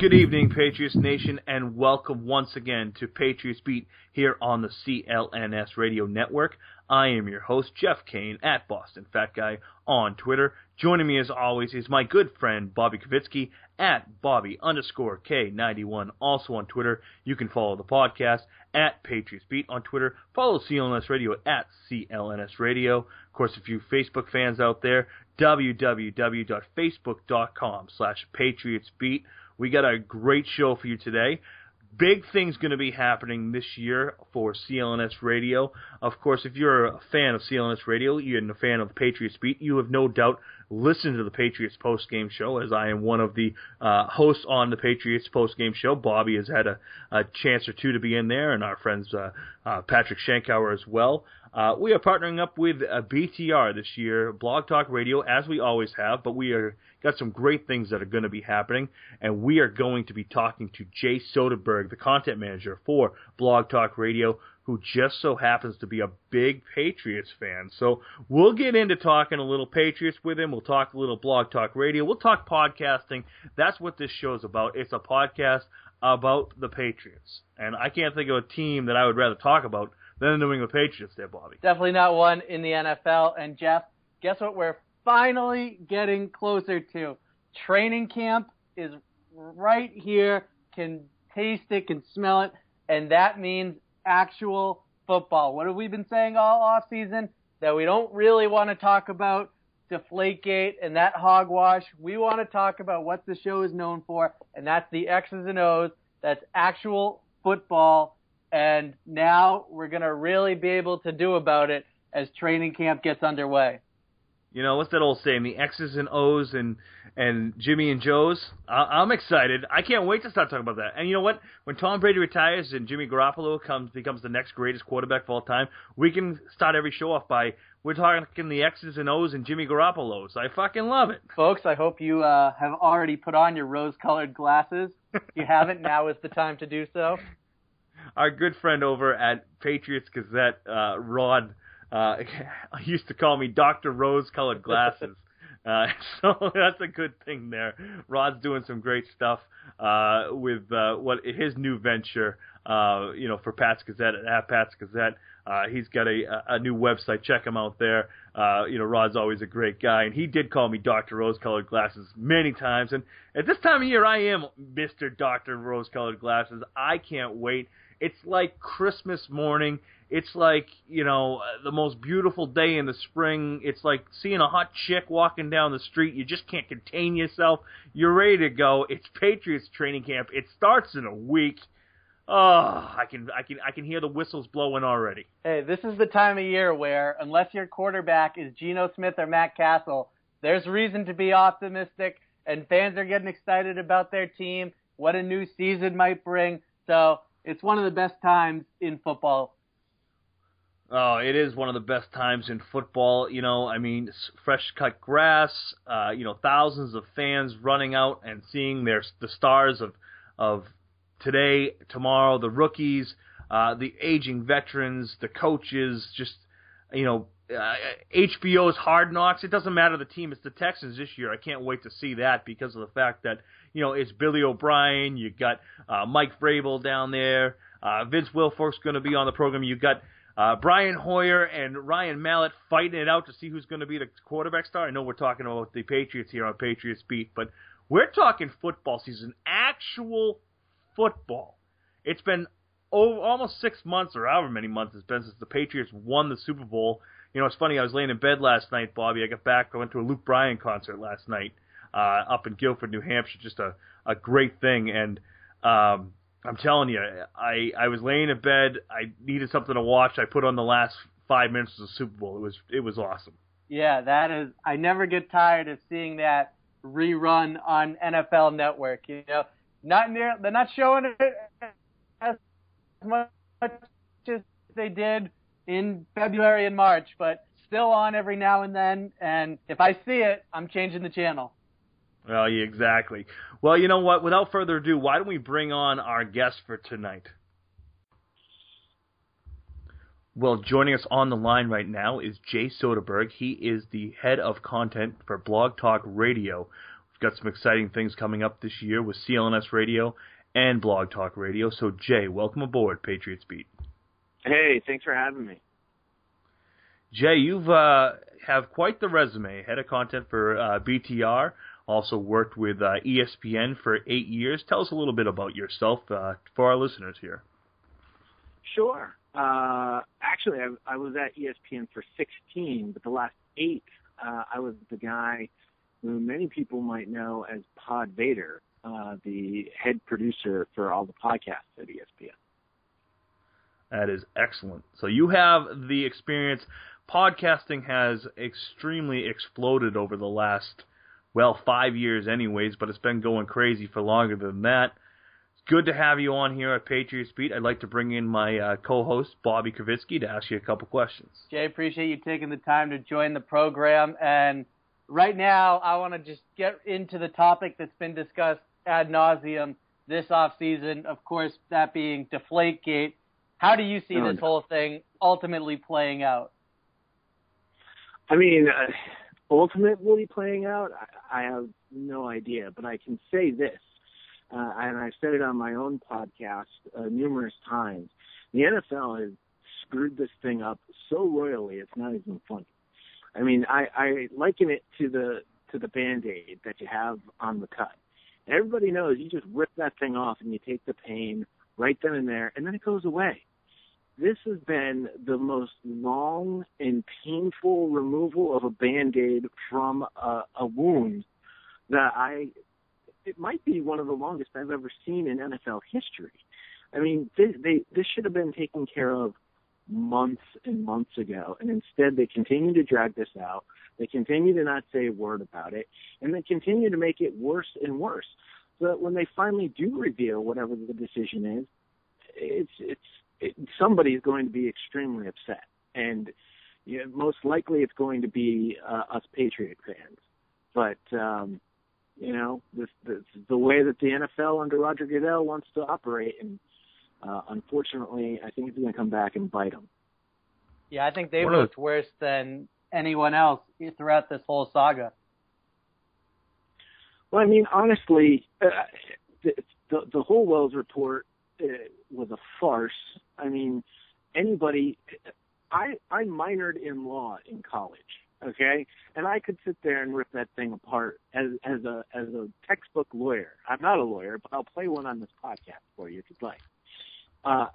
Good evening, Patriots Nation, and welcome once again to Patriots Beat here on the CLNS Radio Network. I am your host, Jeff Kane, at Boston Fat Guy on Twitter. Joining me as always is my good friend Bobby Kavitsky at Bobby underscore K91, also on Twitter. You can follow the podcast at Patriots Beat on Twitter. Follow CLNS Radio at CLNS Radio. Of course, if you Facebook fans out there, www.facebook.com slash Patriots Beat. We got a great show for you today. Big things going to be happening this year for CLNS Radio. Of course, if you're a fan of CLNS Radio, you're a fan of the Patriots Beat, you have no doubt listened to the Patriots post game show, as I am one of the uh, hosts on the Patriots post game show. Bobby has had a, a chance or two to be in there, and our friends uh, uh, Patrick Shankauer as well. Uh, we are partnering up with uh, BTR this year, Blog Talk Radio, as we always have, but we are got some great things that are going to be happening, and we are going to be talking to Jay Soderberg, the content manager for Blog Talk Radio, who just so happens to be a big Patriots fan. So we'll get into talking a little Patriots with him. We'll talk a little Blog Talk Radio. We'll talk podcasting. That's what this show's about. It's a podcast about the Patriots, and I can't think of a team that I would rather talk about than the New England Patriots. There, Bobby. Definitely not one in the NFL. And Jeff, guess what we're finally getting closer to? Training camp is right here. Can taste it, can smell it, and that means actual football. What have we been saying all off season? That we don't really want to talk about Deflategate and that hogwash. We want to talk about what the show is known for, and that's the X's and O's. That's actual football. And now we're going to really be able to do about it as training camp gets underway. You know what's that old saying? The X's and O's and and Jimmy and Joe's. I, I'm excited. I can't wait to start talking about that. And you know what? When Tom Brady retires and Jimmy Garoppolo comes becomes the next greatest quarterback of all time, we can start every show off by we're talking the X's and O's and Jimmy Garoppolo's. I fucking love it. Folks, I hope you uh, have already put on your rose-colored glasses. If you haven't, now is the time to do so. Our good friend over at Patriots Gazette, uh, Rod, uh, used to call me Doctor Rose-colored glasses. Uh, so that's a good thing there. Rod's doing some great stuff uh, with uh, what his new venture, uh, you know, for Pat's Gazette at Pat's Gazette. Uh, he's got a, a new website. Check him out there. Uh, you know, Rod's always a great guy, and he did call me Doctor Rose-colored glasses many times. And at this time of year, I am Mister Doctor Rose-colored glasses. I can't wait. It's like Christmas morning. It's like, you know, uh, the most beautiful day in the spring. It's like seeing a hot chick walking down the street. You just can't contain yourself. You're ready to go. It's Patriots training camp. It starts in a week. Oh, I can I can I can hear the whistles blowing already. Hey, this is the time of year where, unless your quarterback is Geno Smith or Matt Cassel, there's reason to be optimistic, and fans are getting excited about their team, what a new season might bring. So it's one of the best times in football. Oh, it is one of the best times in football. You know, I mean, fresh cut grass. Uh, you know, thousands of fans running out and seeing their the stars of of today, tomorrow, the rookies, uh, the aging veterans, the coaches. Just you know, uh, HBO's Hard Knocks. It doesn't matter the team; it's the Texans this year. I can't wait to see that because of the fact that you know it's Billy O'Brien. You got uh, Mike Vrabel down there. Uh, Vince Wilfork's going to be on the program. You got uh, Brian Hoyer and Ryan Mallett fighting it out to see who's going to be the quarterback star. I know we're talking about the Patriots here on Patriots Beat, but we're talking football season, actual football. It's been over almost six months or however many months it's been since the Patriots won the Super Bowl. You know, it's funny. I was laying in bed last night, Bobby. I got back. I went to a Luke Bryan concert last night uh, up in Guilford, New Hampshire. Just a a great thing, and um, I'm telling you, I I was laying in bed. I needed something to watch. I put on the last five minutes of the Super Bowl. It was it was awesome. Yeah, that is. I never get tired of seeing that rerun on NFL Network. You know, not near. They're not showing it as much as they did in February and March, but still on every now and then. And if I see it, I'm changing the channel. Well, yeah, exactly. Well, you know what? Without further ado, why don't we bring on our guest for tonight? Well, joining us on the line right now is Jay Soderberg. He is the head of content for Blog Talk Radio. We've got some exciting things coming up this year with CLNS Radio and Blog Talk Radio. So, Jay, welcome aboard Patriots Beat. Hey, thanks for having me. Jay, you've uh, have quite the resume. Head of content for uh, BTR. Also worked with uh, ESPN for eight years. Tell us a little bit about yourself uh, for our listeners here. Sure. Uh, actually, I, I was at ESPN for 16, but the last eight, uh, I was the guy who many people might know as Pod Vader, uh, the head producer for all the podcasts at ESPN. That is excellent. So you have the experience. Podcasting has extremely exploded over the last, well, five years, anyways, but it's been going crazy for longer than that. It's good to have you on here at Patriots Beat. I'd like to bring in my uh, co-host Bobby Kravitsky to ask you a couple questions. Jay, appreciate you taking the time to join the program. And right now, I want to just get into the topic that's been discussed ad nauseum this off season. Of course, that being Deflategate. How do you see Oh, this no. whole thing ultimately playing out? I mean, uh, ultimately playing out, I, have no idea, but I can say this, uh, and I've said it on my own podcast uh, numerous times. The NFL has screwed this thing up so royally, it's not even funny. I mean, I, I liken it to the to the band-aid that you have on the cut. Everybody knows you just rip that thing off and you take the pain right then and there, and then it goes away this has been the most long and painful removal of a band-aid from a, a wound that I it might be one of the longest I've ever seen in NFL history. I mean, they, they this should have been taken care of months and months ago, and instead they continue to drag this out. They continue to not say a word about it, and they continue to make it worse and worse. So that when they finally do reveal whatever the decision is, it's it's it, somebody is going to be extremely upset, and you know, most likely it's going to be uh, us Patriot fans. But um, you know, this, this the way that the NFL under Roger Goodell wants to operate, and uh, unfortunately, I think it's going to come back and bite them. Yeah, I think they've One looked worse than anyone else throughout this whole saga. Well, I mean, honestly, uh, the, the the whole Wells report uh, was a farce. I mean, anybody. I I minored in law in college, okay, and I could sit there and rip that thing apart as as a as a textbook lawyer. I'm not a lawyer, but I'll play one on this podcast for you if you'd like. Uh,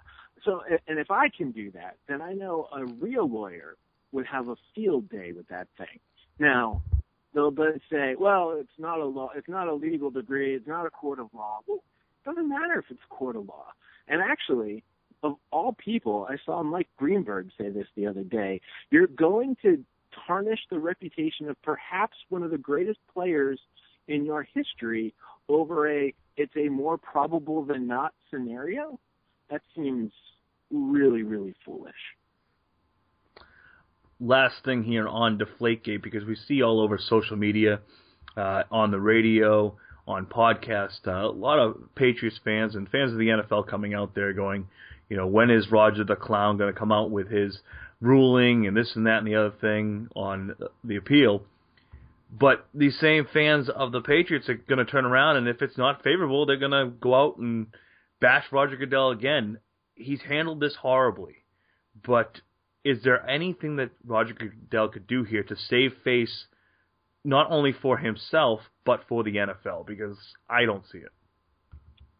so, and if I can do that, then I know a real lawyer would have a field day with that thing. Now, they'll then say, well, it's not a law, it's not a legal degree, it's not a court of law. Well, it doesn't matter if it's court of law. And actually, of all people, I saw Mike Greenberg say this the other day. You're going to tarnish the reputation of perhaps one of the greatest players in your history over a it's a more probable than not scenario. That seems really, really foolish. last thing here on Deflategate because we see all over social media, uh, on the radio, on podcast, uh, a lot of Patriots fans and fans of the NFL coming out there going, you know, when is Roger the Clown going to come out with his ruling and this and that and the other thing on the appeal. But these same fans of the Patriots are going to turn around, and if it's not favorable, they're going to go out and bash Roger Goodell again. He's handled this horribly, but is there anything that Roger Goodell could do here to save face, not only for himself but for the NFL? Because I don't see it.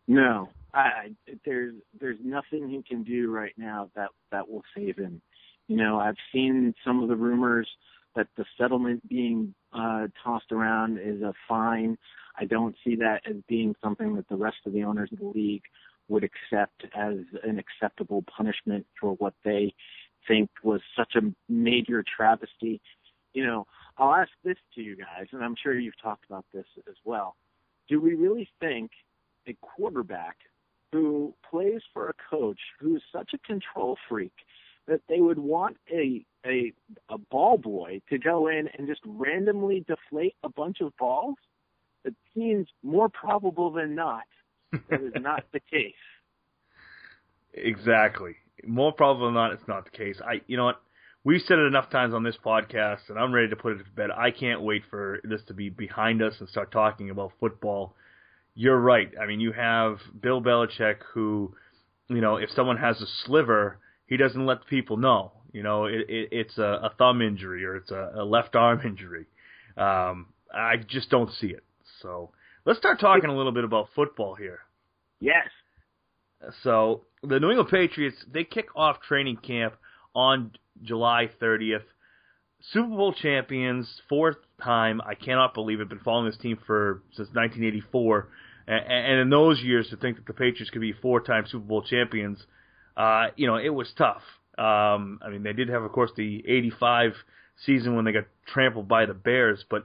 No, I, there's there's nothing he can do right now that that will save him. You know, I've seen some of the rumors that the settlement being uh, tossed around is a fine. I don't see that as being something that the rest of the owners of the league would accept as an acceptable punishment for what they think was such a major travesty. You know, I'll ask this to you guys, and I'm sure you've talked about this as well. Do we really think a quarterback who plays for a coach who's such a control freak that they would want a a a ball boy to go in and just randomly deflate a bunch of balls? It seems more probable than not that is not the case. Exactly. More probable than not, it's not the case. I, you know what? We've said it enough times on this podcast, and I'm ready to put it to bed. I can't wait for this to be behind us and start talking about football. You're right. I mean, you have Bill Belichick, who, you know, if someone has a sliver, he doesn't let people know. You know, it, it, it's a, a thumb injury or it's a, a left arm injury. Um, I just don't see it. So let's start talking a little bit about football here. Yes. So the New England Patriots they kick off training camp on July 30th. Super Bowl champions, fourth time. I cannot believe it. Been following this team for since 1984, and, and in those years to think that the Patriots could be four-time Super Bowl champions, uh, you know, it was tough. Um, I mean, they did have, of course, the '85 season when they got trampled by the Bears, but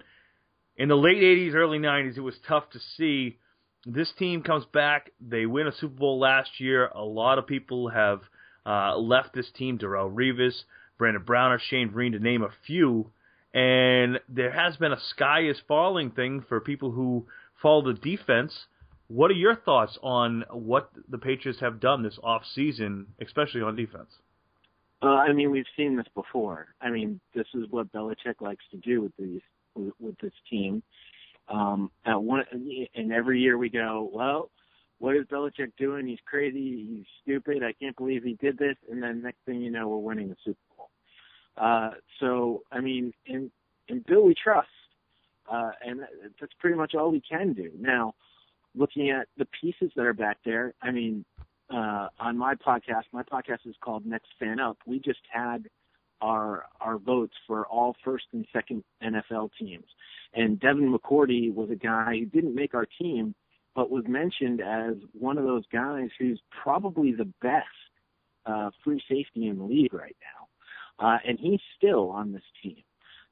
in the late '80s, early '90s, it was tough to see this team comes back. They win a Super Bowl last year. A lot of people have uh, left this team. Darrelle Revis, Brandon Browner, Shane Vereen, to name a few. And there has been a sky is falling thing for people who follow the defense. What are your thoughts on what the Patriots have done this off season, especially on defense? Uh, I mean, we've seen this before. I mean, this is what Belichick likes to do with these with, this team. Um, at one, and every year we go, well, what is Belichick doing? He's crazy. He's stupid. I can't believe he did this. And then next thing you know, we're winning the Super. Uh, so, I mean, in, in Bill we trust. Uh, and that's pretty much all we can do. Now, looking at the pieces that are back there, I mean, uh, on my podcast, my podcast is called Next Fan Up. We just had our our votes for all first and second NFL teams. And Devin McCourty was a guy who didn't make our team, but was mentioned as one of those guys who's probably the best uh, free safety in the league right now. Uh, and he's still on this team.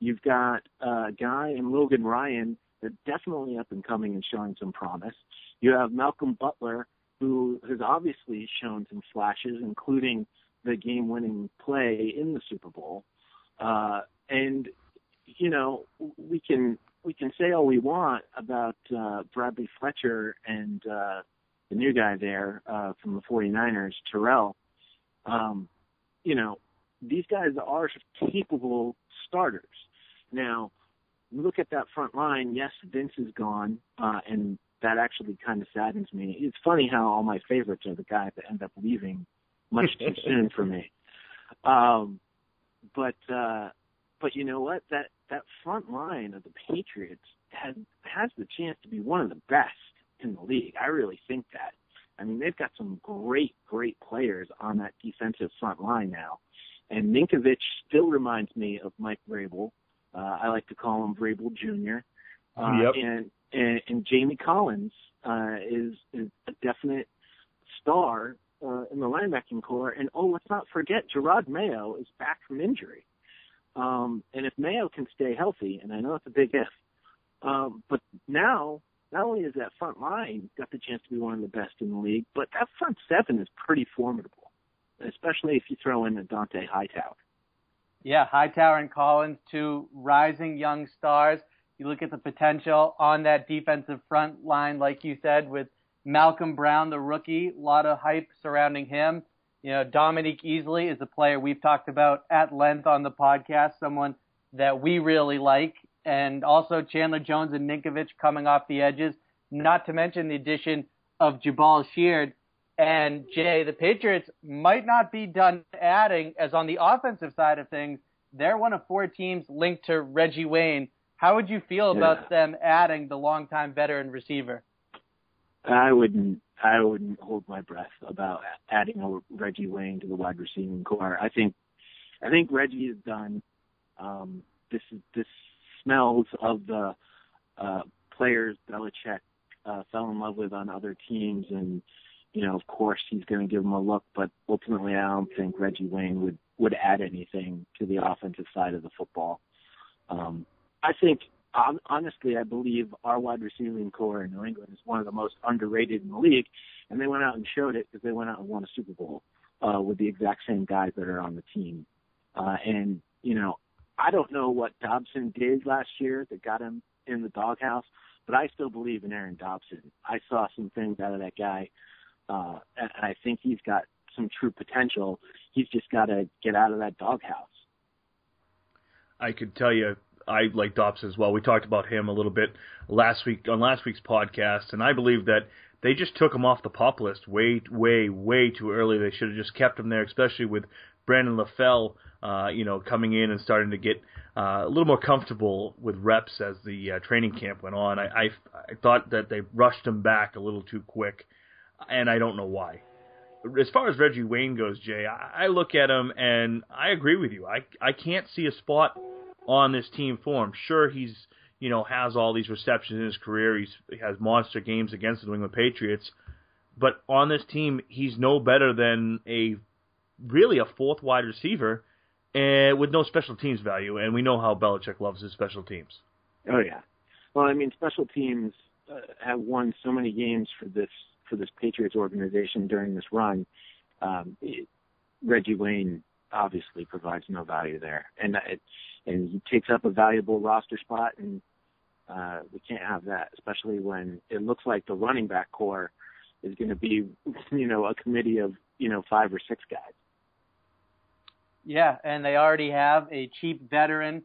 You've got uh, a guy in Logan Ryan that's definitely up and coming and showing some promise. You have Malcolm Butler, who has obviously shown some flashes, including the game-winning play in the Super Bowl. Uh, and you know, we can we can say all we want about uh, Bradley Fletcher and uh, the new guy there uh, from the 49ers, Terrell. Um, you know, these guys are capable starters. Now, look at that front line. Yes, Vince is gone, uh, and that actually kind of saddens me. It's funny how all my favorites are the guys that end up leaving much too soon for me. Um, but uh, but you know what? That that front line of the Patriots has has the chance to be one of the best in the league. I really think that. I mean, they've got some great, great players on that defensive front line now. And Ninkovich still reminds me of Mike Vrabel. Uh, I like to call him Vrabel Jr. Uh, yep. And, and and Jamie Collins uh, is is a definite star uh, in the linebacking core. And oh, let's not forget Jerod Mayo is back from injury. Um, and if Mayo can stay healthy, and I know it's a big if, um, but now not only is that front line got the chance to be one of the best in the league, but that front seven is pretty formidable, especially if you throw in the Dont'a Hightower. Yeah, Hightower and Collins, two rising young stars. You look at the potential on that defensive front line, like you said, with Malcolm Brown, the rookie, a lot of hype surrounding him. You know, Dominique Easley is a player we've talked about at length on the podcast, someone that we really like, and also Chandler Jones and Ninkovich coming off the edges, not to mention the addition of Jabaal Sheard. And Jay, the Patriots might not be done adding, as on the offensive side of things, they're one of four teams linked to Reggie Wayne. How would you feel Yeah. about them adding the longtime veteran receiver? I wouldn't. I wouldn't hold my breath about adding a Reggie Wayne to the wide receiving core. I think, I think Reggie is done. Um, this is this smells of the uh, players Belichick uh, fell in love with on other teams, and you know, of course, he's going to give them a look. But ultimately, I don't think Reggie Wayne would would add anything to the offensive side of the football. Um, I think hon- honestly, I believe our wide receiving core in New England is one of the most underrated in the league, and they went out and showed it because they went out and won a Super Bowl uh, with the exact same guys that are on the team. Uh, and you know, I don't know what Dobson did last year that got him in the doghouse, but I still believe in Aaron Dobson. I saw some things out of that guy, uh, and I think he's got some true potential. He's just got to get out of that doghouse. I could tell you I like Dobson as well. We talked about him a little bit last week on last week's podcast, and I believe that they just took him off the pop list way, way, way too early. They should have just kept him there, especially with Brandon LaFell, uh, you know, coming in and starting to get uh, a little more comfortable with reps as the uh, training camp went on. I, I, I thought that they rushed him back a little too quick, and I don't know why. As far as Reggie Wayne goes, Jay, I, look at him and I agree with you. I I can't see a spot on this team for him. Sure, he's you know has all these receptions in his career. He's he has monster games against the New England Patriots, but on this team, he's no better than a really a fourth wide receiver, and with no special teams value. And we know how Belichick loves his special teams. Oh yeah. Well, I mean, special teams uh, have won so many games for this for this Patriots organization during this run. Um, it, Reggie Wayne obviously provides no value there, and it, and he takes up a valuable roster spot, and uh, we can't have that, especially when it looks like the running back core is going to be, you know, a committee of you know five or six guys. Yeah, and they already have a cheap veteran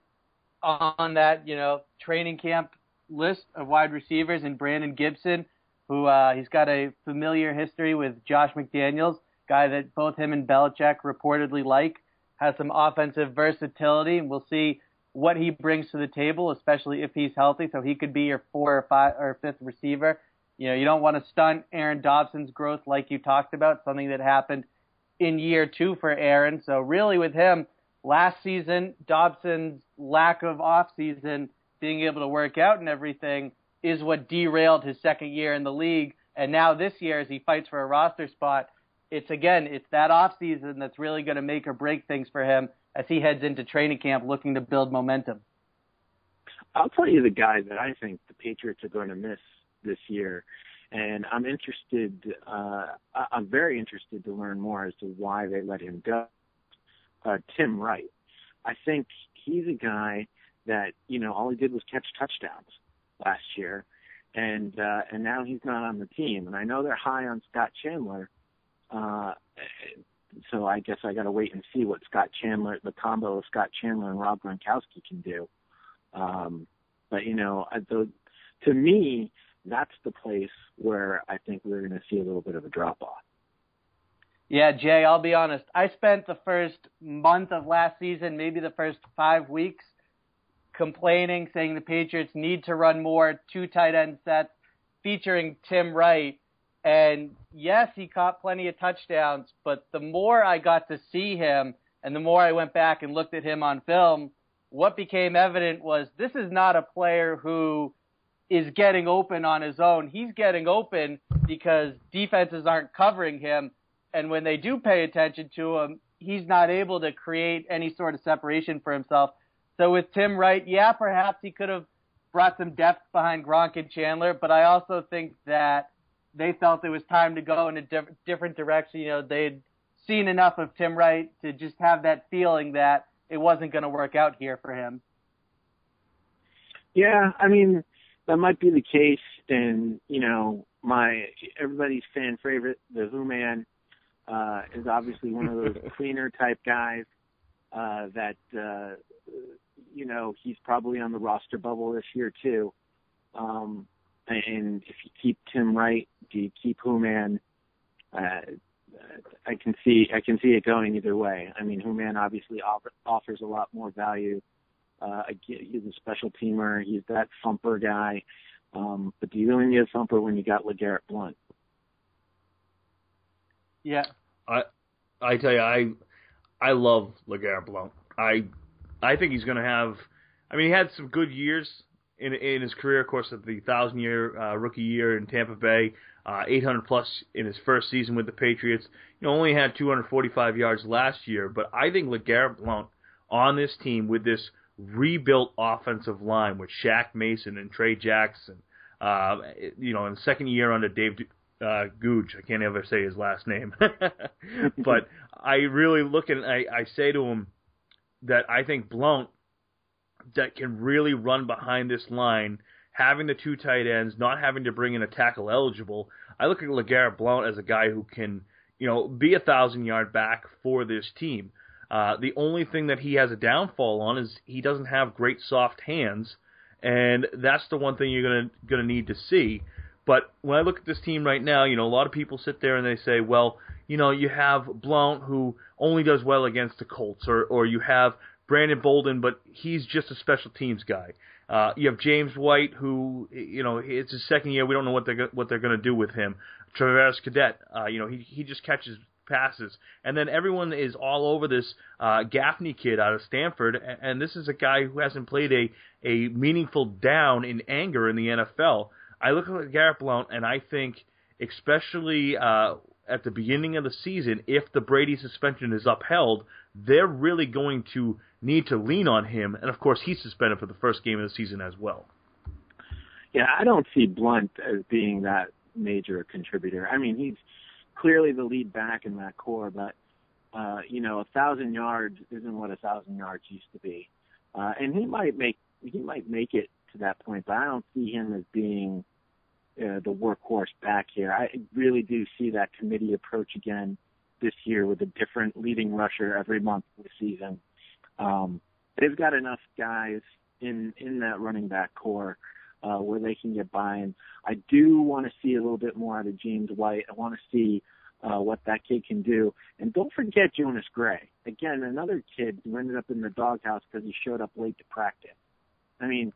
on that, you know, training camp list of wide receivers in Brandon Gibson, who uh, he's got a familiar history with Josh McDaniels, guy that both him and Belichick reportedly like, has some offensive versatility, and we'll see what he brings to the table, especially if he's healthy. So he could be your four or five or fifth receiver. You know, you don't want to stunt Aaron Dobson's growth like you talked about, something that happened in year two for Aaron. So really with him, last season, Dobson's lack of off season, being able to work out and everything is what derailed his second year in the league. And now this year, as he fights for a roster spot, it's again, it's that off season that's really going to make or break things for him as he heads into training camp looking to build momentum. I'll tell you the guy that I think the Patriots are going to miss this year, and I'm interested. Uh, I'm very interested to learn more as to why they let him go. Uh, Tim Wright, I think he's a guy that you know all he did was catch touchdowns last year, and uh, and now he's not on the team. And I know they're high on Scott Chandler, uh, so I guess I got to wait and see what Scott Chandler, the combo of Scott Chandler and Rob Gronkowski can do. Um, but you know, the, to me, that's the place where I think we're going to see a little bit of a drop off. Yeah, Jay, I'll be honest. I spent the first month of last season, maybe the first five weeks, complaining, saying the Patriots need to run more two tight end sets featuring Tim Wright. And yes, he caught plenty of touchdowns, but the more I got to see him and the more I went back and looked at him on film, what became evident was this is not a player who is getting open on his own. He's getting open because defenses aren't covering him. And when they do pay attention to him, he's not able to create any sort of separation for himself. So with Tim Wright, yeah, perhaps he could have brought some depth behind Gronk and Chandler, but I also think that they felt it was time to go in a diff- different direction. You know, they'd seen enough of Tim Wright to just have that feeling that it wasn't going to work out here for him. Yeah, I mean that might be the case. And you know, my everybody's fan favorite, the Hooman, uh, uh, is obviously one of those cleaner type guys uh, that uh, you know he's probably on the roster bubble this year too. Um, and if you keep Tim Wright, do you keep Hooman? Uh, I can see I can see it going either way. I mean, Hooman obviously offer, offers a lot more value. Uh, he's a special teamer. He's that thumper guy. Um, but do you really need a thumper when you got LeGarrette Blount? Yeah. I I tell you, I I love LeGarrette Blount. I I think he's going to have. I mean, he had some good years in in his career. Of course, at the thousand year uh, rookie year in Tampa Bay, uh, 800 plus in his first season with the Patriots. You know, only had 245 yards last year, but I think LeGarrette Blount on this team with this rebuilt offensive line with Shaq Mason and Trey Jackson. Uh, you know, in second year under Dave uh, Googe, I can't ever say his last name, but I really look at I, I say to him that I think Blount that can really run behind this line, having the two tight ends, not having to bring in a tackle eligible. I look at LeGarrette Blount as a guy who can, you know, be a thousand yard back for this team. Uh, the only thing that he has a downfall on is he doesn't have great soft hands, and that's the one thing you're gonna gonna need to see. But when I look at this team right now, you know, a lot of people sit there and they say, well, you know, you have Blount who only does well against the Colts, or or you have Brandon Bolden, but he's just a special teams guy. Uh, you have James White, who you know it's his second year. We don't know what they're what they're going to do with him. Travaris Cadet, uh, you know he he just catches passes, and then everyone is all over this uh, Gaffney kid out of Stanford, and, and this is a guy who hasn't played a a meaningful down in anger in the NFL. I look at Garrett Blount, and I think, especially uh, at the beginning of the season, if the Brady suspension is upheld, they're really going to need to lean on him. And of course, he's suspended for the first game of the season as well. Yeah, I don't see Blount as being that major contributor. I mean, he's clearly the lead back in that core, but uh, you know, a thousand yards isn't what a thousand yards used to be. Uh, and he might make he might make it to that point, but I don't see him as being uh, the workhorse back here. I really do see that committee approach again this year with a different leading rusher every month of the season. Um, they've got enough guys in in that running back core uh, where they can get by. And I do want to see a little bit more out of James White. I want to see uh, what that kid can do. And don't forget Jonas Gray. Again, another kid who ended up in the doghouse because he showed up late to practice. I mean,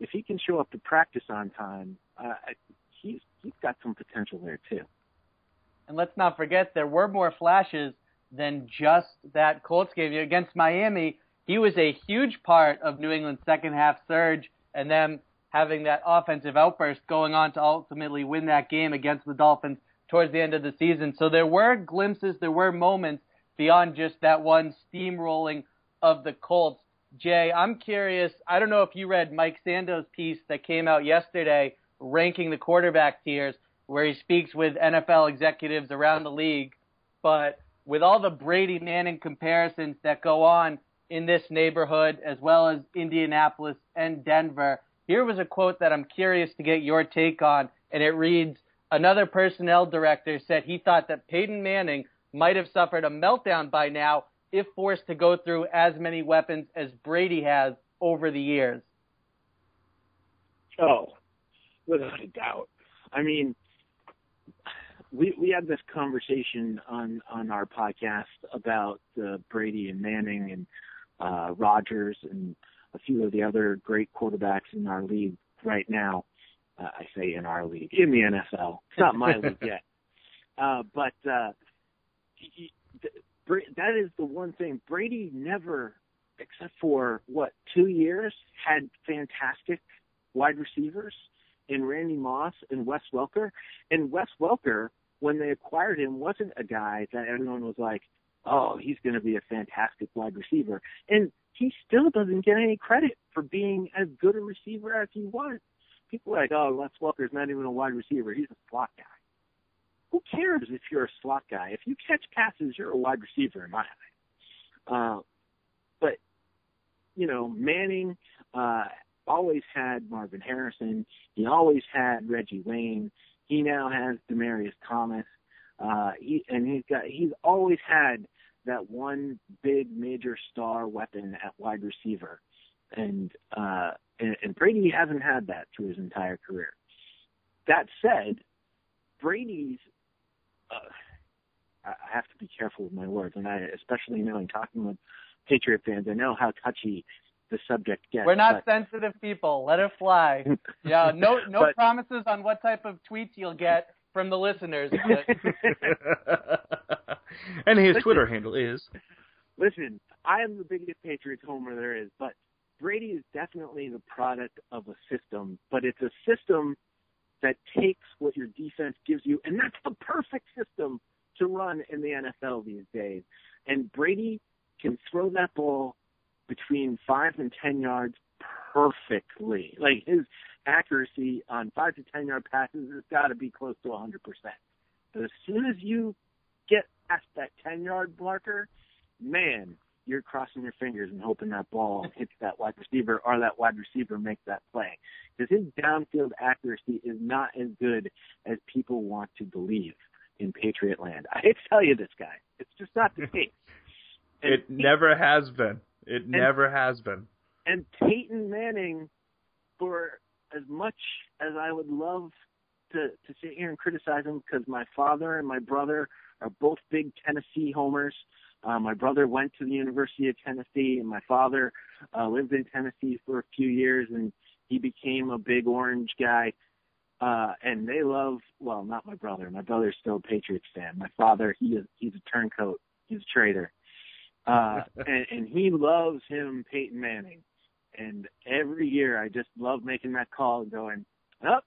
if he can show up to practice on time, uh, he's he's got some potential there too. And let's not forget there were more flashes than just that Colts gave you against Miami. He was a huge part of New England's second half surge and then having that offensive outburst going on to ultimately win that game against the Dolphins towards the end of the season. So there were glimpses, there were moments beyond just that one steamrolling of the Colts. Jay, I'm curious. I don't know if you read Mike Sando's piece that came out yesterday ranking the quarterback tiers, where he speaks with NFL executives around the league. But with all the Brady Manning comparisons that go on in this neighborhood, as well as Indianapolis and Denver, here was a quote that I'm curious to get your take on, and it reads Another personnel director said he thought that Peyton Manning might have suffered a meltdown by now if forced to go through as many weapons as Brady has over the years. Oh, without a doubt. I mean, we we had this conversation on on our podcast about uh, Brady and Manning and uh, Rodgers and a few of the other great quarterbacks in our league right now. Uh, I say in our league in the NFL. It's not my league yet, uh, but uh, he, that is the one thing Brady never, except for what two years, had fantastic wide receivers in Randy Moss and Wes Welker. And Wes Welker, when they acquired him, wasn't a guy that everyone was like, oh, he's going to be a fantastic wide receiver. And he still doesn't get any credit for being as good a receiver as he was. People are like, oh, Wes Welker's not even a wide receiver. He's a slot guy. Who cares if you're a slot guy? If you catch passes, you're a wide receiver in my eye. Uh, but, you know, Manning, uh, always had Marvin Harrison. He always had Reggie Wayne. He now has Demaryius Thomas. Uh, he and he's got he's always had that one big major star weapon at wide receiver, and uh, and, and Brady hasn't had that through his entire career. That said, Brady's uh, I have to be careful with my words, and I especially knowing talking with Patriot fans, I know how touchy the subject gets. We're not but, sensitive people. Let it fly. yeah, no no But- promises on what type of tweets you'll get from the listeners. But and his Listen. Twitter handle is Listen, I am the biggest Patriots homer there is, but Brady is definitely the product of a system, but it's a system that takes what your defense gives you, and that's the perfect system to run in the NFL these days. And Brady can throw that ball between five and ten yards perfectly. Like his accuracy on five to ten yard passes has got to be close to a hundred percent. But as soon as you get past that ten yard marker, man, you're crossing your fingers and hoping that ball hits that wide receiver or that wide receiver makes that play. Because his downfield accuracy is not as good as people want to believe in Patriot land. I hate to tell you this guy. It's just not the case. It never has been. It never has been. and Peyton Manning, for as much as I would love to to sit here and criticize him, because my father and my brother are both big Tennessee homers. Uh, my brother went to the University of Tennessee, and my father uh, lived in Tennessee for a few years, and he became a big Orange guy. Uh, and they love, well, not my brother. My brother's still a Patriots fan. My father, he is, he's a turncoat. He's a traitor. Uh, and, and he loves him, Peyton Manning. And every year I just love making that call and going, oh,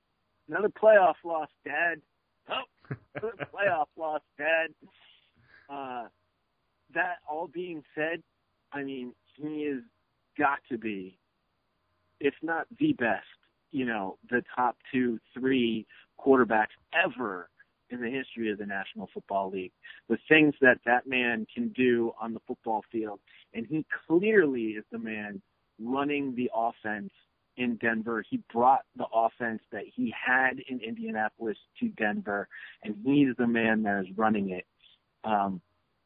another playoff loss, Dad. Oh, another playoff loss, Dad. Uh, that all being said, I mean, he has got to be, if not the best, you know, the top two, three quarterbacks ever in the history of the National Football League. The things that that man can do on the football field, and he clearly is the man running the offense in Denver. He brought the offense that he had in Indianapolis to Denver, and he's the man that is running it. Um,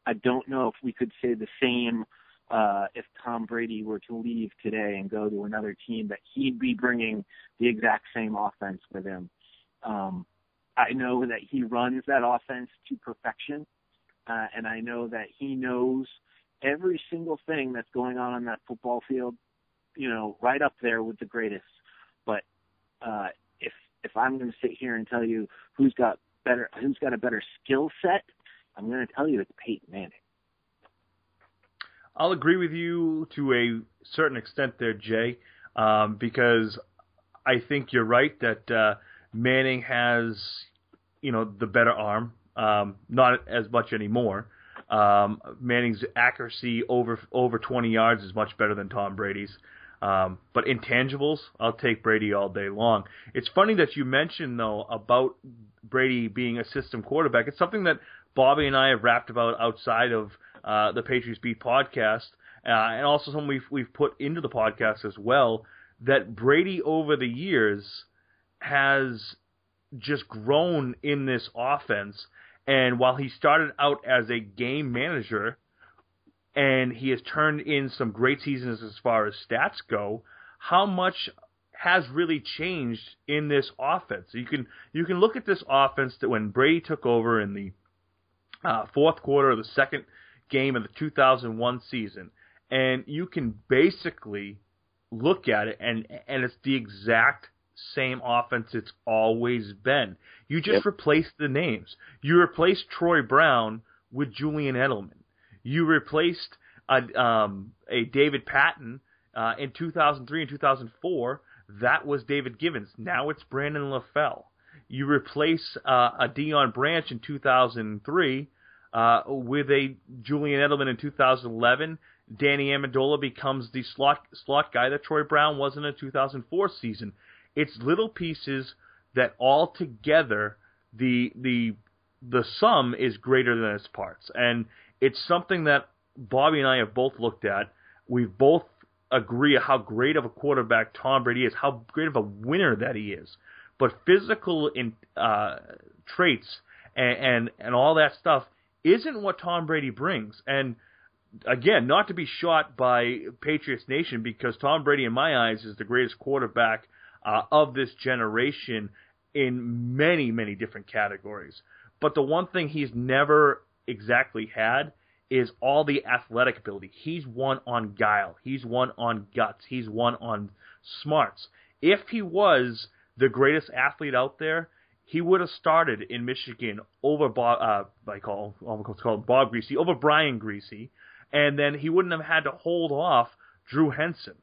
I don't know if we could say the same uh, if Tom Brady were to leave today and go to another team, that he'd be bringing the exact same offense with him. Um, I know that he runs that offense to perfection, uh, and I know that he knows every single thing that's going on on that football field. You know, right up there with the greatest. But uh, if if I'm going to sit here and tell you who's got better, who's got a better skill set, I'm going to tell you it's Peyton Manning. I'll agree with you to a certain extent there, Jay, um, because I think you're right that uh, Manning has, you know, the better arm. Um, not as much anymore. Um, Manning's accuracy over over 20 yards is much better than Tom Brady's. Um, but intangibles, I'll take Brady all day long. It's funny that you mentioned though about Brady being a system quarterback. It's something that Bobby and I have rapped about outside of uh, the Patriots Beat podcast, uh, and also something we've we've put into the podcast as well. That Brady over the years has just grown in this offense, and while he started out as a game manager, and he has turned in some great seasons as far as stats go, how much has really changed in this offense? You can you can look at this offense that when Brady took over in the uh, fourth quarter of the second game of the 2001 season, and you can basically look at it and and it's the exact same offense it's always been. You just Yep. replace the names. You replaced Troy Brown with Julian Edelman. You replaced a, um, a David Patten uh, in 2003 and 2004. That was David Givens. Now it's Brandon LaFell. You replace uh, a Deion Branch in 2003 uh, with a Julian Edelman in 2011. Danny Amendola becomes the slot slot guy that Troy Brown was in the 2004 season. It's little pieces that all together the the the sum is greater than its parts, and it's something that Bobby and I have both looked at. We both agree how great of a quarterback Tom Brady is, how great of a winner that he is. But physical in, uh, traits and, and and all that stuff isn't what Tom Brady brings. And again, not to be shot by Patriots Nation because Tom Brady, in my eyes, is the greatest quarterback uh, of this generation in many, many different categories. But the one thing he's never exactly had is all the athletic ability. He's won on guile. He's won on guts. He's won on smarts. If he was the greatest athlete out there, he would have started in Michigan over Bob, uh, I call almost called Bob Griese, over Brian Griese, and then he wouldn't have had to hold off Drew Henson.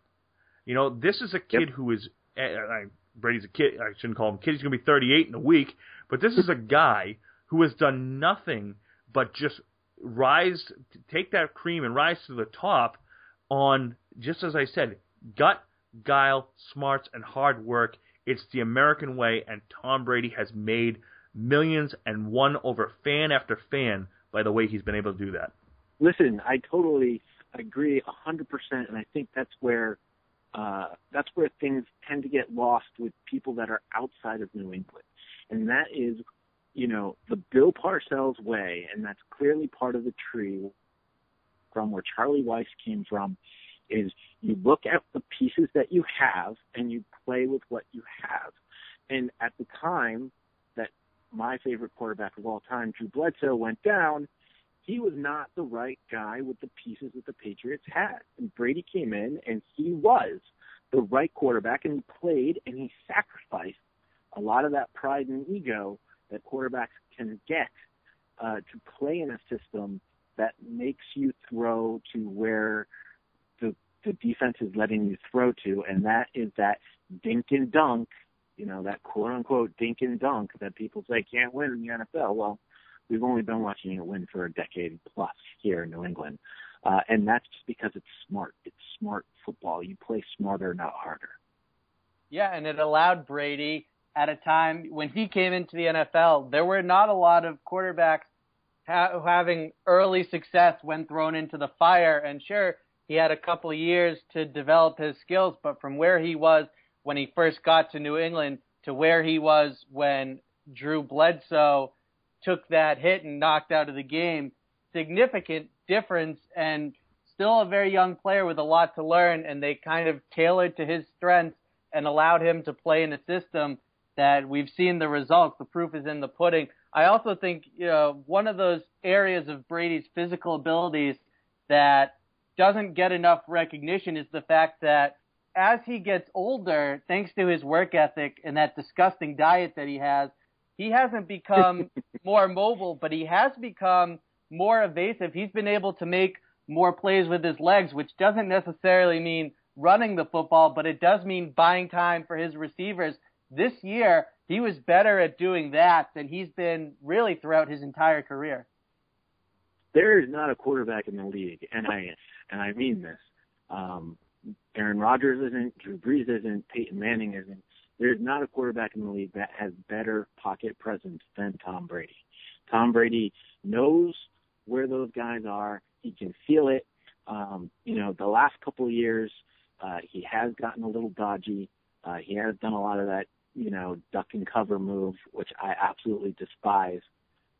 You know, this is a kid yep. who is uh, Brady's a kid. I shouldn't call him kid. He's going to be 38 in a week, but this is a guy who has done nothing but just rise, take that cream and rise to the top on just as I said, gut, guile, smarts, and hard work. It's the American way, and Tom Brady has made millions and won over fan after fan by the way he's been able to do that. Listen, I totally agree a hundred percent, and I think that's where uh, that's where things tend to get lost with people that are outside of New England, and that is, you know, the Bill Parcells way, and that's clearly part of the tree from where Charlie Weis came from. Is you look at the pieces that you have and you play with what you have. And at the time that my favorite quarterback of all time, Drew Bledsoe, went down, he was not the right guy with the pieces that the Patriots had. And Brady came in and he was the right quarterback and he played and he sacrificed a lot of that pride and ego that quarterbacks can get uh, to play in a system that makes you throw to where the the defense is letting you throw to, and that is that dink and dunk, you know, that quote unquote dink and dunk that people say can't win in the NFL. Well, we've only been watching it win for a decade plus here in New England. Uh, and that's just because it's smart. It's smart football. You play smarter, not harder. Yeah, and it allowed Brady at a time when he came into the NFL, there were not a lot of quarterbacks ha- having early success when thrown into the fire. And sure, he had a couple of years to develop his skills, but from where he was when he first got to New England to where he was when Drew Bledsoe took that hit and knocked out of the game, significant difference and still a very young player with a lot to learn and they kind of tailored to his strengths and allowed him to play in a system that we've seen the results. The proof is in the pudding. I also think, you know, one of those areas of Brady's physical abilities that doesn't get enough recognition is the fact that as he gets older, thanks to his work ethic and that disgusting diet that he has, he hasn't become more mobile, but he has become more evasive. He's been able to make more plays with his legs, which doesn't necessarily mean running the football, but it does mean buying time for his receivers. This year, he was better at doing that than he's been really throughout his entire career. There is not a quarterback in the league, and I and I mean this. Um, Aaron Rodgers isn't, Drew Brees isn't, Peyton Manning isn't. There's not a quarterback in the league that has better pocket presence than Tom Brady. Tom Brady knows where those guys are. He can feel it. Um, you know, the last couple of years, uh, he has gotten a little dodgy. Uh, he has done a lot of that, you know, duck and cover move, which I absolutely despise.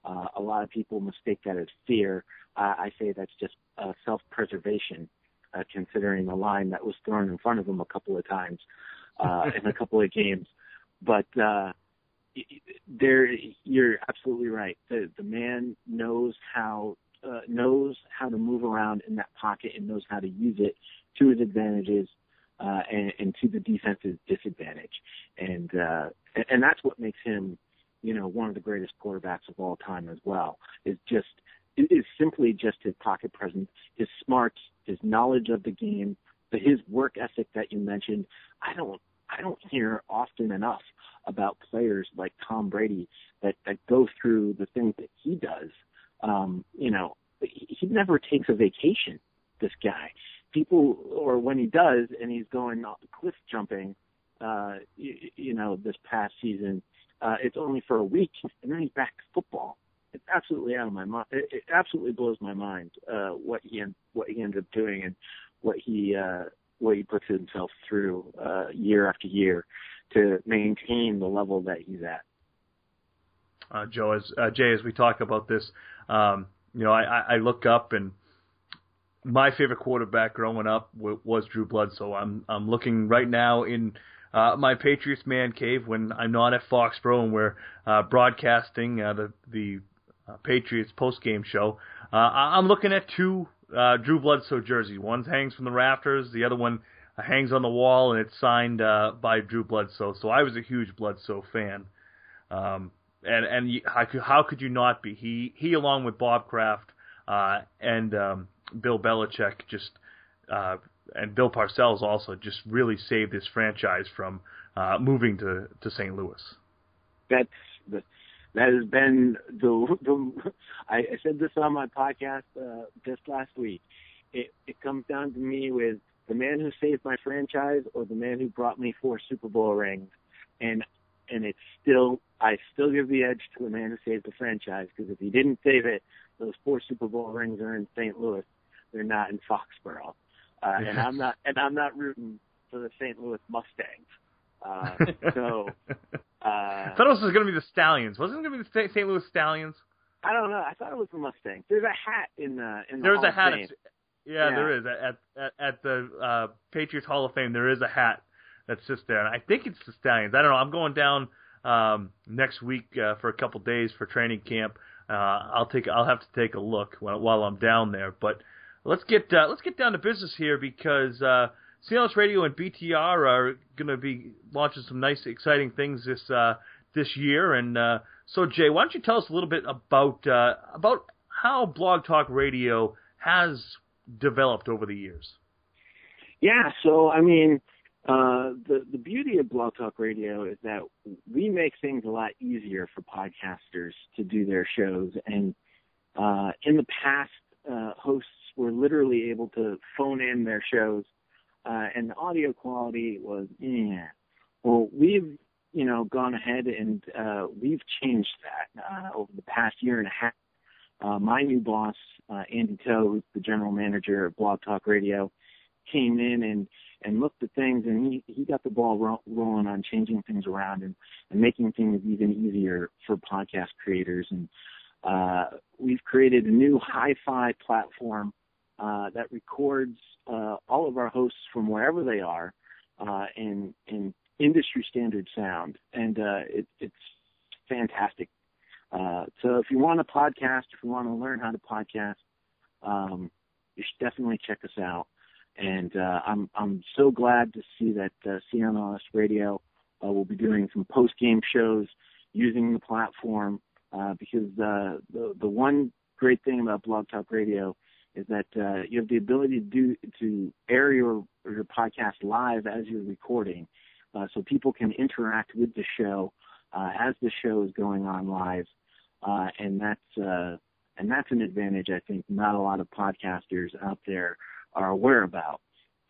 Uh, a lot of people mistake that as fear. Uh, I say that's just uh, self-preservation, uh, considering the line that was thrown in front of him a couple of times uh, in a couple of games. But uh, there, you're absolutely right. The the man knows how uh, knows how to move around in that pocket and knows how to use it to his advantages uh, and, and to the defense's disadvantage. And uh, and that's what makes him, you know, one of the greatest quarterbacks of all time as well. Is just is simply just his pocket presence, his smarts, his knowledge of the game, but his work ethic that you mentioned. I don't I don't hear often enough about players like Tom Brady that that go through the things that he does. Um, you know, he, never takes a vacation. This guy, people, or when he does, and he's going cliff jumping, uh, you, you know, this past season, uh, it's only for a week, and then he's back to football. It's absolutely out of my mind. It, it absolutely blows my mind uh, what he what he ends up doing and what he uh, what he puts himself through uh, year after year to maintain the level that he's at. uh, Joe, as uh, Jay, as we talk about this, um, you know, I, I look up and my favorite quarterback growing up w- was Drew Bledsoe. I'm I'm looking right now in uh, my Patriots man cave when I'm not at Foxborough and we're uh, broadcasting uh, the the uh, Patriots post game show. Uh, I'm looking at two uh, Drew Bledsoe jersey. One hangs from the rafters, the other one hangs on the wall, and it's signed uh, by Drew Bledsoe. So I was a huge Bledsoe fan. Um, and and how could, how could you not be? He he along with Bob Kraft uh, and um, Bill Belichick just uh, and Bill Parcells also just really saved this franchise from uh, moving to to St. Louis. That's that has been the the. I, I said this on my podcast uh, just last week. It it comes down to me with the man who saved my franchise or the man who brought me four Super Bowl rings, and and it's still I still give the edge to the man who saved the franchise because if he didn't save it, those four Super Bowl rings are in St. Louis. They're not in Foxborough, uh, and I'm not and I'm not rooting for the St. Louis Mustangs. Uh, so uh, I thought it was going to be the Stallions. Wasn't it going to be the St. Louis Stallions? I don't know. I thought it was the Mustangs. There's a hat in the in the There's Hall a hat. Yeah, Yeah. there is at at at the uh, Patriots Hall of Fame. There is a hat that sits there, and I think it's the Stallions. I don't know. I'm going down um, next week uh, for a couple days for training camp. Uh, I'll take I'll have to take a look while, while I'm down there. But let's get uh, let's get down to business here because uh, CLNS Radio and BTR are going to be launching some nice, exciting things this uh, this year. And uh, so, Jay, why don't you tell us a little bit about uh, about how Blog Talk Radio has developed over the years? Yeah, so I mean, uh, the the beauty of Blog Talk Radio is that we make things a lot easier for podcasters to do their shows. And uh, in the past, uh, hosts were literally able to phone in their shows, uh, and the audio quality was yeah. Well, we've you know gone ahead and uh, we've changed that uh, over the past year and a half. Uh, my new boss, uh, Andy Toe, who's the general manager of Blog Talk Radio, came in and and looked at things and he he got the ball ro- rolling on changing things around and and making things even easier for podcast creators and uh we've created a new hi-fi platform uh that records uh all of our hosts from wherever they are uh in in industry standard sound. And uh it it's fantastic. Uh so if you want a podcast if you want to learn how to podcast um you should definitely check us out. And uh, I'm I'm so glad to see that uh, CLNS Radio will be doing some post game shows using the platform uh, because uh, the the one great thing about Blog Talk Radio is that uh, you have the ability to do to air your your podcast live as you're recording, uh, so people can interact with the show uh, as the show is going on live, uh, and that's uh, and that's an advantage I think not a lot of podcasters out there are aware about.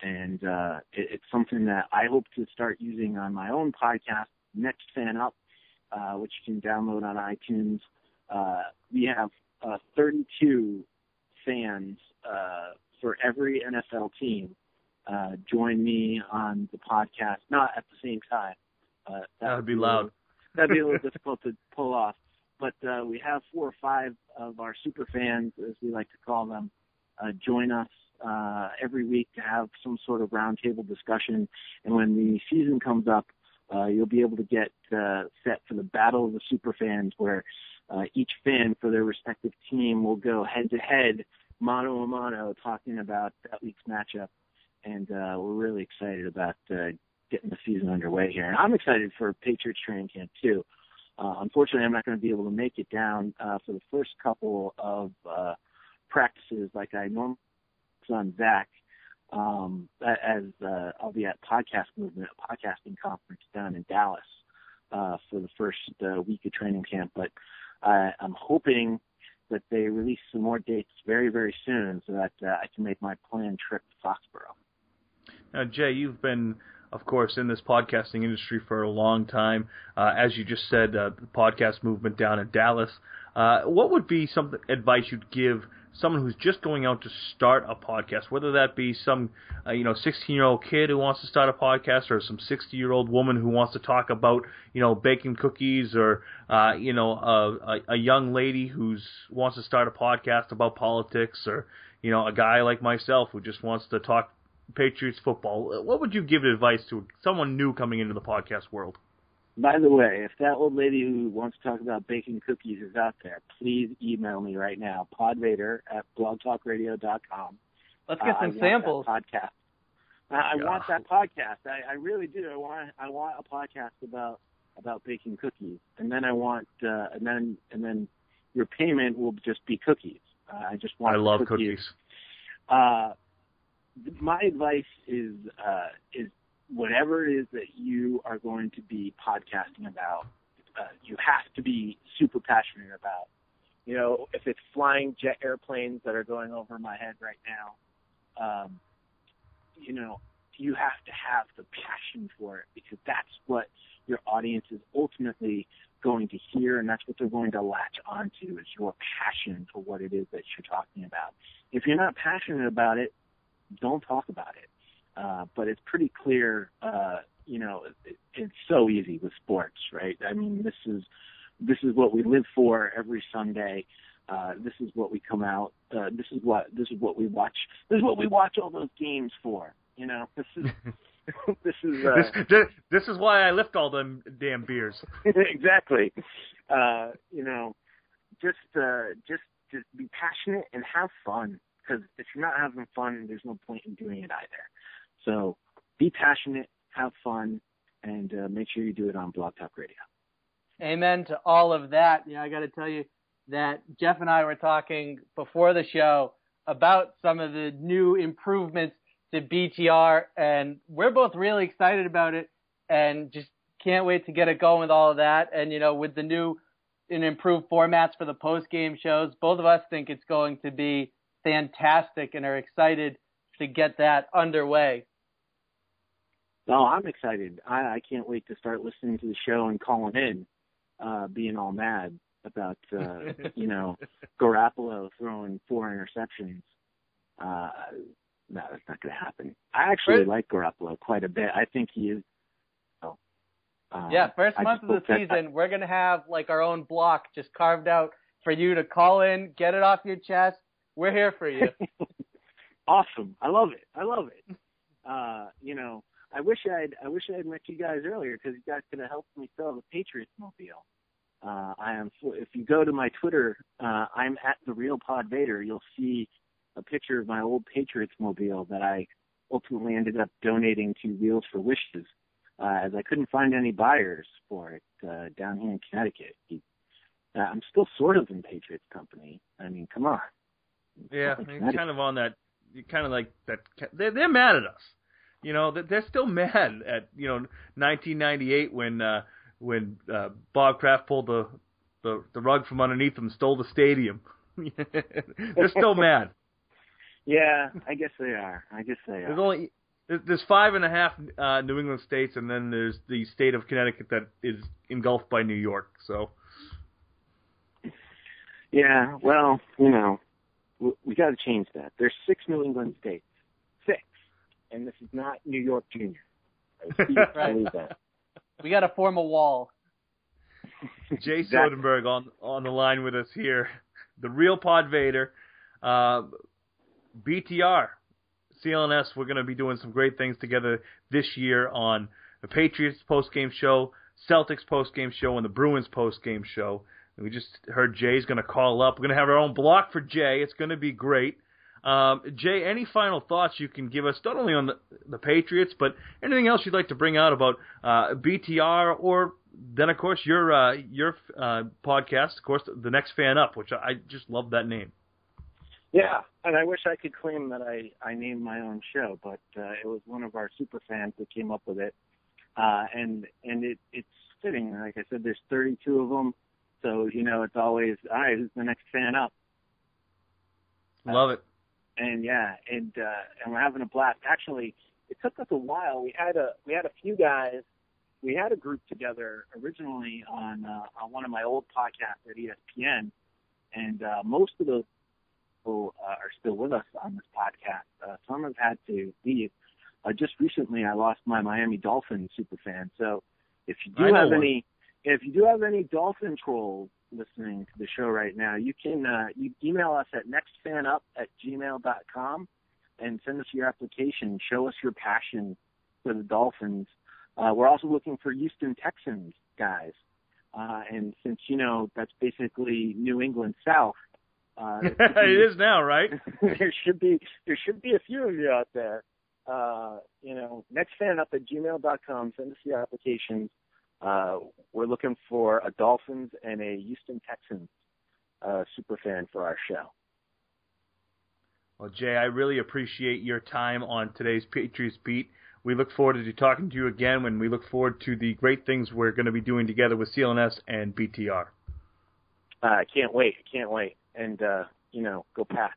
And uh, it, it's something that I hope to start using on my own podcast, Next Fan Up, which you can download on iTunes. We have uh, 32 fans uh, for every NFL team uh, join me on the podcast, not at the same time. Uh, That would be loud. That'd be a little difficult to pull off. But uh, we have four or five of our super fans, as we like to call them, uh, join us uh, every week to have some sort of roundtable discussion. And when the season comes up, uh, you'll be able to get uh, set for the Battle of the Super Fans, where uh, each fan for their respective team will go head to head, mano a mano, talking about that week's matchup. And uh, we're really excited about uh, getting the season underway here. And I'm excited for Patriots training camp too. Uh, unfortunately, I'm not going to be able to make it down uh, for the first couple of uh, practices like I normally on Zach um, as uh, I'll be at Podcast Movement, a podcasting conference down in Dallas uh, for the first uh, week of training camp. But uh, I'm hoping that they release some more dates very, very soon so that uh, I can make my planned trip to Foxborough. Now, Jay, you've been, of course, in this podcasting industry for a long time. Uh, as you just said, uh, the podcast movement down in Dallas. Uh, what would be some advice you'd give someone who's just going out to start a podcast, whether that be some uh, you know 16 year old kid who wants to start a podcast, or some 60 year old woman who wants to talk about you know baking cookies, or uh, you know a, a, a young lady who's wants to start a podcast about politics, or you know a guy like myself who just wants to talk Patriots football. What would you give advice to someone new coming into the podcast world? By the way, if that old lady who wants to talk about baking cookies is out there, please email me right now, podvader at blogtalkradio.com. Let's get some uh, samples. podcast. I, I want that podcast. I, I really do. I want. I want a podcast about about baking cookies, and then I want, uh, and then and then your payment will just be cookies. Uh, I just want. I love cookies. cookies. Uh, my advice is uh, is whatever it is that you are going to be podcasting about, uh, you have to be super passionate about. You know, if it's flying jet airplanes that are going over my head right now, um, you know, you have to have the passion for it because that's what your audience is ultimately going to hear and that's what they're going to latch onto is your passion for what it is that you're talking about. If you're not passionate about it, don't talk about it. Uh, but it's pretty clear, uh, you know, it, it's so easy with sports, right? I mean, this is this is what we live for every Sunday. Uh, this is what we come out. Uh, this is what this is what we watch. This is what we watch all those games for. You know, this is this is uh, this, this this is why I lift all them damn beers. exactly. Uh, you know, just uh, just just be passionate and have fun. Because if you're not having fun, there's no point in doing it either. So be passionate, have fun, and uh, make sure you do it on Blog Talk Radio. Amen to all of that. Know, I got to tell you that Jeff and I were talking before the show about some of the new improvements to BTR, and we're both really excited about it, and just can't wait to get it going with all of that. And you know, with the new and improved formats for the post game shows, both of us think it's going to be fantastic, and are excited to get that underway. No, I'm excited. I, I can't wait to start listening to the show and calling in, uh, being all mad about uh, you know Garoppolo throwing four interceptions. Uh, no, that's not going to happen. I actually Right. like Garoppolo quite a bit. I think he is. oh, uh, Yeah, first I month of the season, we're gonna have like our own block just carved out for you to call in, get it off your chest. We're here for you. awesome. I love it. I love it. Uh, you know, I wish I'd I wish I had met you guys earlier because you guys could have helped me sell the Patriots mobile. Uh, I am. If you go to my Twitter, uh, I'm at the real Pod Vader. You'll see a picture of my old Patriots mobile that I ultimately ended up donating to Wheels for Wishes, uh, as I couldn't find any buyers for it uh, down here in Connecticut. Uh, I'm still sort of in Patriots company. I mean, come on. Yeah, kind of on that. You're kind of like that. They're, they're mad at us. You know, they're- they're still mad at you know 1998 when uh, when uh, Bob Kraft pulled the, the the rug from underneath them, and stole the stadium. they're still mad. Yeah, I guess they are. I guess they are. There's only there's five and a half uh, New England states, and then there's the state of Connecticut that is engulfed by New York. So Yeah, well, you know, we, we got to change that. There's six New England states, and this is not New York Junior. I refuse to Right. that. we got to form a wall. Jay Exactly. Soderberg on on the line with us here, the real Pod Vader, uh, BTR, CLNS. We're going to be doing some great things together this year on the Patriots post game show, Celtics post game show, and the Bruins post game show. We just heard Jay's going to call up. We're going to have our own block for Jay. It's going to be great. Um, Jay, any final thoughts you can give us, not only on the, the Patriots, but anything else you'd like to bring out about uh, BTR, or then of course your uh, your uh, podcast, of course, the next fan up, which I just love that name. Yeah, and I wish I could claim that I I named my own show, but uh, it was one of our super fans that came up with it, uh, and and it it's fitting. Like I said, there's 32 of them, so you know it's always all right. Who's the next fan up? Love it. And yeah, and uh, and we're having a blast. Actually, it took us a while. We had a we had a few guys. We had a group together originally on uh, on one of my old podcasts at ESPN, and uh, most of those people uh, are still with us on this podcast. Uh, some have had to leave. Uh, just recently, I lost my Miami Dolphins super fan. So, if you do have one. any, if you do have any Dolphin trolls listening to the show right now, you can uh, you email us at nextfanup at gmail.com and send us your application. Show us your passion for the Dolphins. Uh, we're also looking for Houston Texans guys. Uh, and since you know that's basically New England South, uh, it is now, right? there should be there should be a few of you out there. Uh, you know, nextfanup at gmail.com. Send us your applications. Uh, we're looking for a Dolphins and a Houston Texans uh, super fan for our show. Well, Jay, I really appreciate your time on today's Patriots Beat. We look forward to talking to you again when we look forward to the great things we're going to be doing together with CLNS and BTR. Uh, I can't wait. I can't wait. And, uh, you know, go Pats.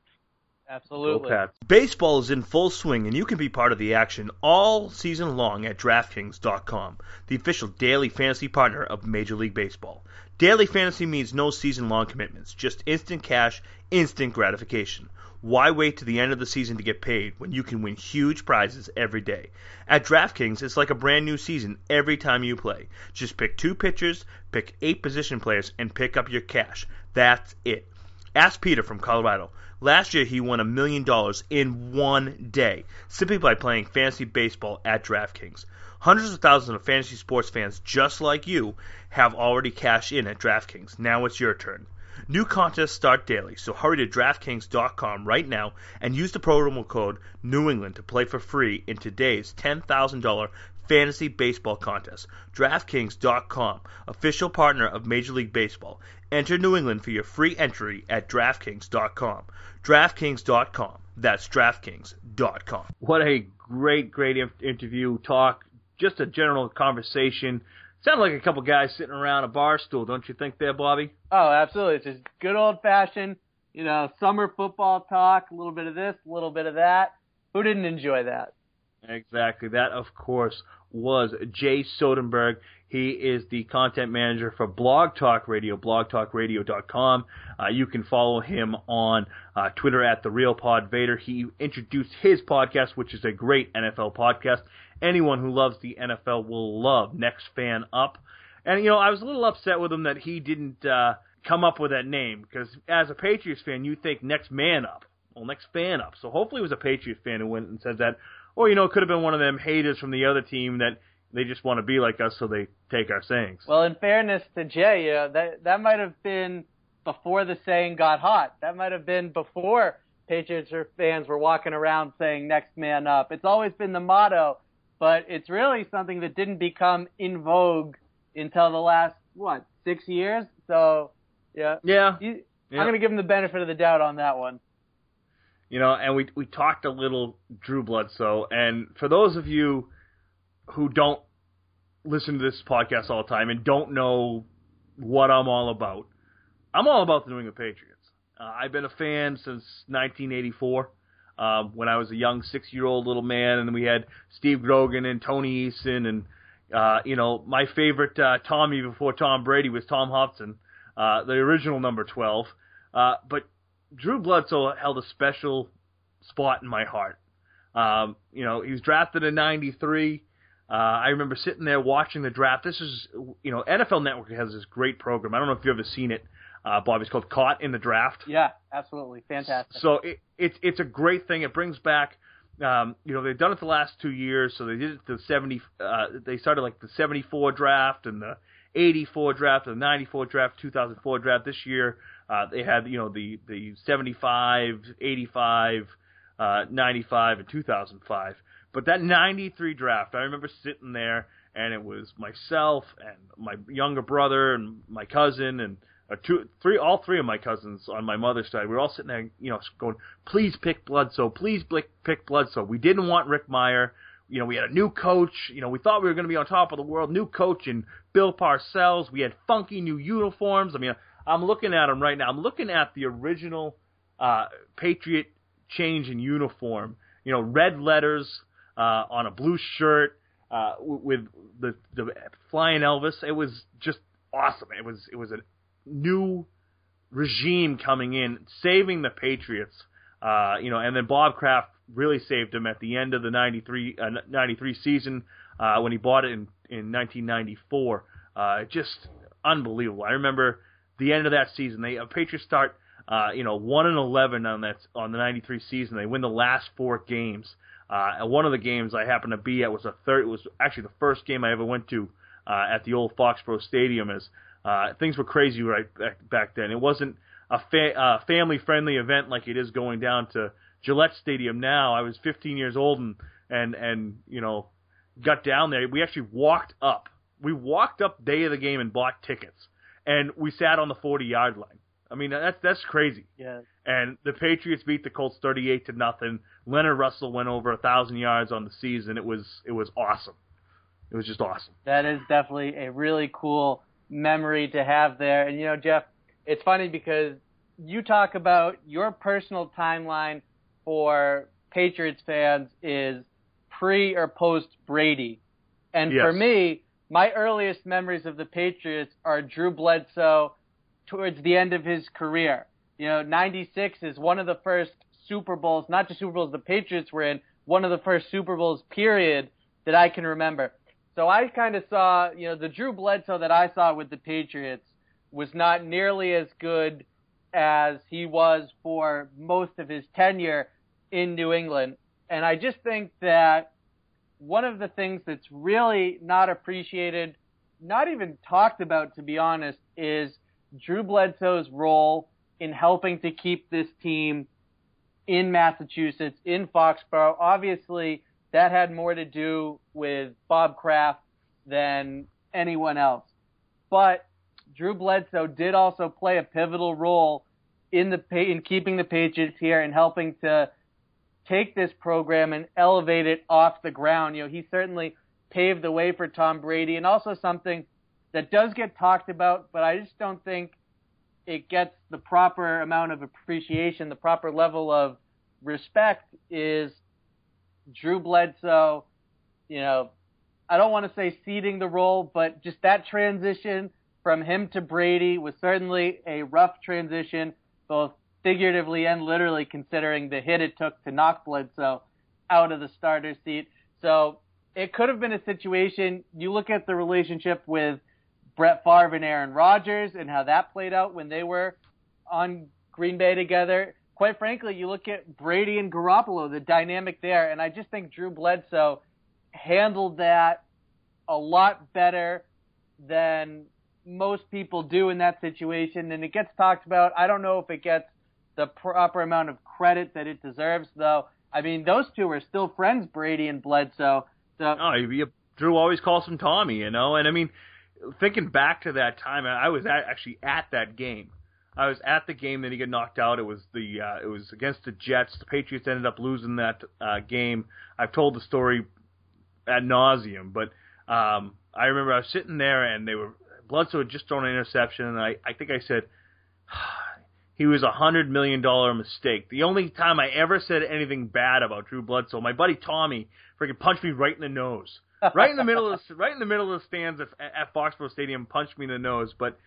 Absolutely. Baseball is in full swing, and you can be part of the action all season long at DraftKings.com, the official daily fantasy partner of Major League Baseball. Daily fantasy means no season long commitments, just instant cash, instant gratification. Why wait to the end of the season to get paid when you can win huge prizes every day? At DraftKings, it's like a brand new season every time you play. Just pick two pitchers, pick eight position players, and pick up your cash. That's it. Ask Peter from Colorado. Last year, he won a million dollars in one day simply by playing fantasy baseball at DraftKings. Hundreds of thousands of fantasy sports fans just like you have already cashed in at DraftKings. Now it's your turn. New contests start daily, so hurry to DraftKings.com right now and use the promo code New England to play for free in today's $10,000 fantasy baseball contest. DraftKings.com, official partner of Major League Baseball. Enter New England for your free entry at DraftKings.com. DraftKings.com. That's DraftKings.com. What a great, great interview, talk, just a general conversation. Sounded like a couple guys sitting around a bar stool, don't you think, there, Bobby? Oh, absolutely. It's just good old fashioned, you know, summer football talk. A little bit of this, a little bit of that. Who didn't enjoy that? Exactly. That, of course, was Jay Sodenberg. He is the content manager for Blog Talk Radio, blogtalkradio.com. Uh, you can follow him on uh, Twitter at the Real Pod Vader. He introduced his podcast, which is a great NFL podcast. Anyone who loves the NFL will love Next Fan Up. And you know, I was a little upset with him that he didn't uh, come up with that name because as a Patriots fan, you think Next Man Up, well, Next Fan Up. So hopefully, it was a Patriots fan who went and said that, or you know, it could have been one of them haters from the other team that they just want to be like us, so they take our sayings. Well, in fairness to Jay, you know, that that might have been before the saying got hot. That might have been before Patriots fans were walking around saying "next man up." It's always been the motto, but it's really something that didn't become in vogue until the last what six years. So, yeah, yeah. You, yeah. I'm going to give him the benefit of the doubt on that one. You know, and we we talked a little Drew Bledsoe, and for those of you who don't listen to this podcast all the time and don't know what I'm all about, I'm all about the New England Patriots. Uh, I've been a fan since 1984. Um, when I was a young six-year-old little man, and we had Steve Grogan and Tony Eason, and uh, you know my favorite uh, Tommy before Tom Brady was Tom Hodson, uh, the original number 12. Uh, but Drew Bledsoe held a special spot in my heart. Um, you know, he was drafted in '93. Uh, I remember sitting there watching the draft. This is, you know, NFL Network has this great program. I don't know if you've ever seen it, uh, Bob. It's called Caught in the Draft. Yeah, absolutely, fantastic. So it, it's it's a great thing. It brings back, um, you know, they've done it the last two years. So they did it the seventy. Uh, they started like the seventy four draft and the eighty four draft and the ninety four draft, two thousand four draft. This year uh, they had you know the the seventy five, eighty five, uh, ninety five, and two thousand five. But that 93 draft, I remember sitting there and it was myself and my younger brother and my cousin and uh, two, three, all three of my cousins on my mother's side. We were all sitting there, you know, going, please pick Bledsoe, please pick Bledsoe. We didn't want Rick Mirer. You know, we had a new coach. You know, we thought we were going to be on top of the world. New coach and Bill Parcells. We had funky new uniforms. I mean, I'm looking at them right now. I'm looking at the original uh, Patriot change in uniform. You know, red letters uh, on a blue shirt uh, with the the flying Elvis. It was just awesome. It was it was a new regime coming in, saving the Patriots. Uh, you know, and then Bob Kraft really saved him at the end of the 93, uh, 93 season uh, when he bought it in, in 1994. Uh, just unbelievable. I remember the end of that season. They uh, Patriots start, uh, you know, one and eleven on that on the '93 season. They win the last four games. Uh, one of the games I happened to be at was a third. It was actually the first game I ever went to uh, at the old Foxborough Stadium. As uh, things were crazy right back, back then. It wasn't a fa- uh, family-friendly event like it is going down to Gillette Stadium now. I was 15 years old and and and you know got down there. We actually walked up. We walked up day of the game and bought tickets, and we sat on the 40-yard line. I mean that's that's crazy. Yeah. And the Patriots beat the Colts 38 to nothing. Leonard Russell went over a thousand yards on the season. It was it was awesome. It was just awesome. That is definitely a really cool memory to have there. And you know, Jeff, it's funny because you talk about your personal timeline for Patriots fans is pre or post Brady. And Yes. for me, my earliest memories of the Patriots are Drew Bledsoe towards the end of his career. You know, 96 is one of the first Super Bowls, not just Super Bowls the Patriots were in, one of the first Super Bowls, period, that I can remember. So I kind of saw, you know, the Drew Bledsoe that I saw with the Patriots was not nearly as good as he was for most of his tenure in New England. And I just think that one of the things that's really not appreciated, not even talked about to be honest, is Drew Bledsoe's role in helping to keep this team in Massachusetts, in Foxborough. Obviously, that had more to do with Bob Kraft than anyone else. But Drew Bledsoe did also play a pivotal role in the in keeping the Patriots here and helping to take this program and elevate it off the ground. You know, he certainly paved the way for Tom Brady and also something that does get talked about, but I just don't think it gets the proper amount of appreciation, the proper level of respect is Drew Bledsoe, you know, I don't want to say ceding the role, but just that transition from him to Brady was certainly a rough transition, both figuratively and literally, considering the hit it took to knock Bledsoe out of the starter seat. So it could have been a situation. You look at the relationship with Brett Favre and Aaron Rodgers and how that played out when they were on Green Bay together. Quite frankly, you look at Brady and Garoppolo, the dynamic there, and I just think Drew Bledsoe handled that a lot better than most people do in that situation. And it gets talked about. I don't know if it gets the proper amount of credit that it deserves, though. I mean, those two are still friends, Brady and Bledsoe. So Oh, you, Drew always calls him Tommy, you know. And I mean, thinking back to that time, I was at, actually at that game. I was at the game that he got knocked out. It was the uh, it was against the Jets. The Patriots ended up losing that uh, game. I've told the story ad nauseum, but um, I remember I was sitting there and they were Bledsoe had just thrown an interception, and I I think I said he was a hundred million dollar mistake. The only time I ever said anything bad about Drew Bledsoe, my buddy Tommy freaking punched me right in the nose, right in the middle of the, right in the middle of the stands at, at Foxborough Stadium, punched me in the nose. But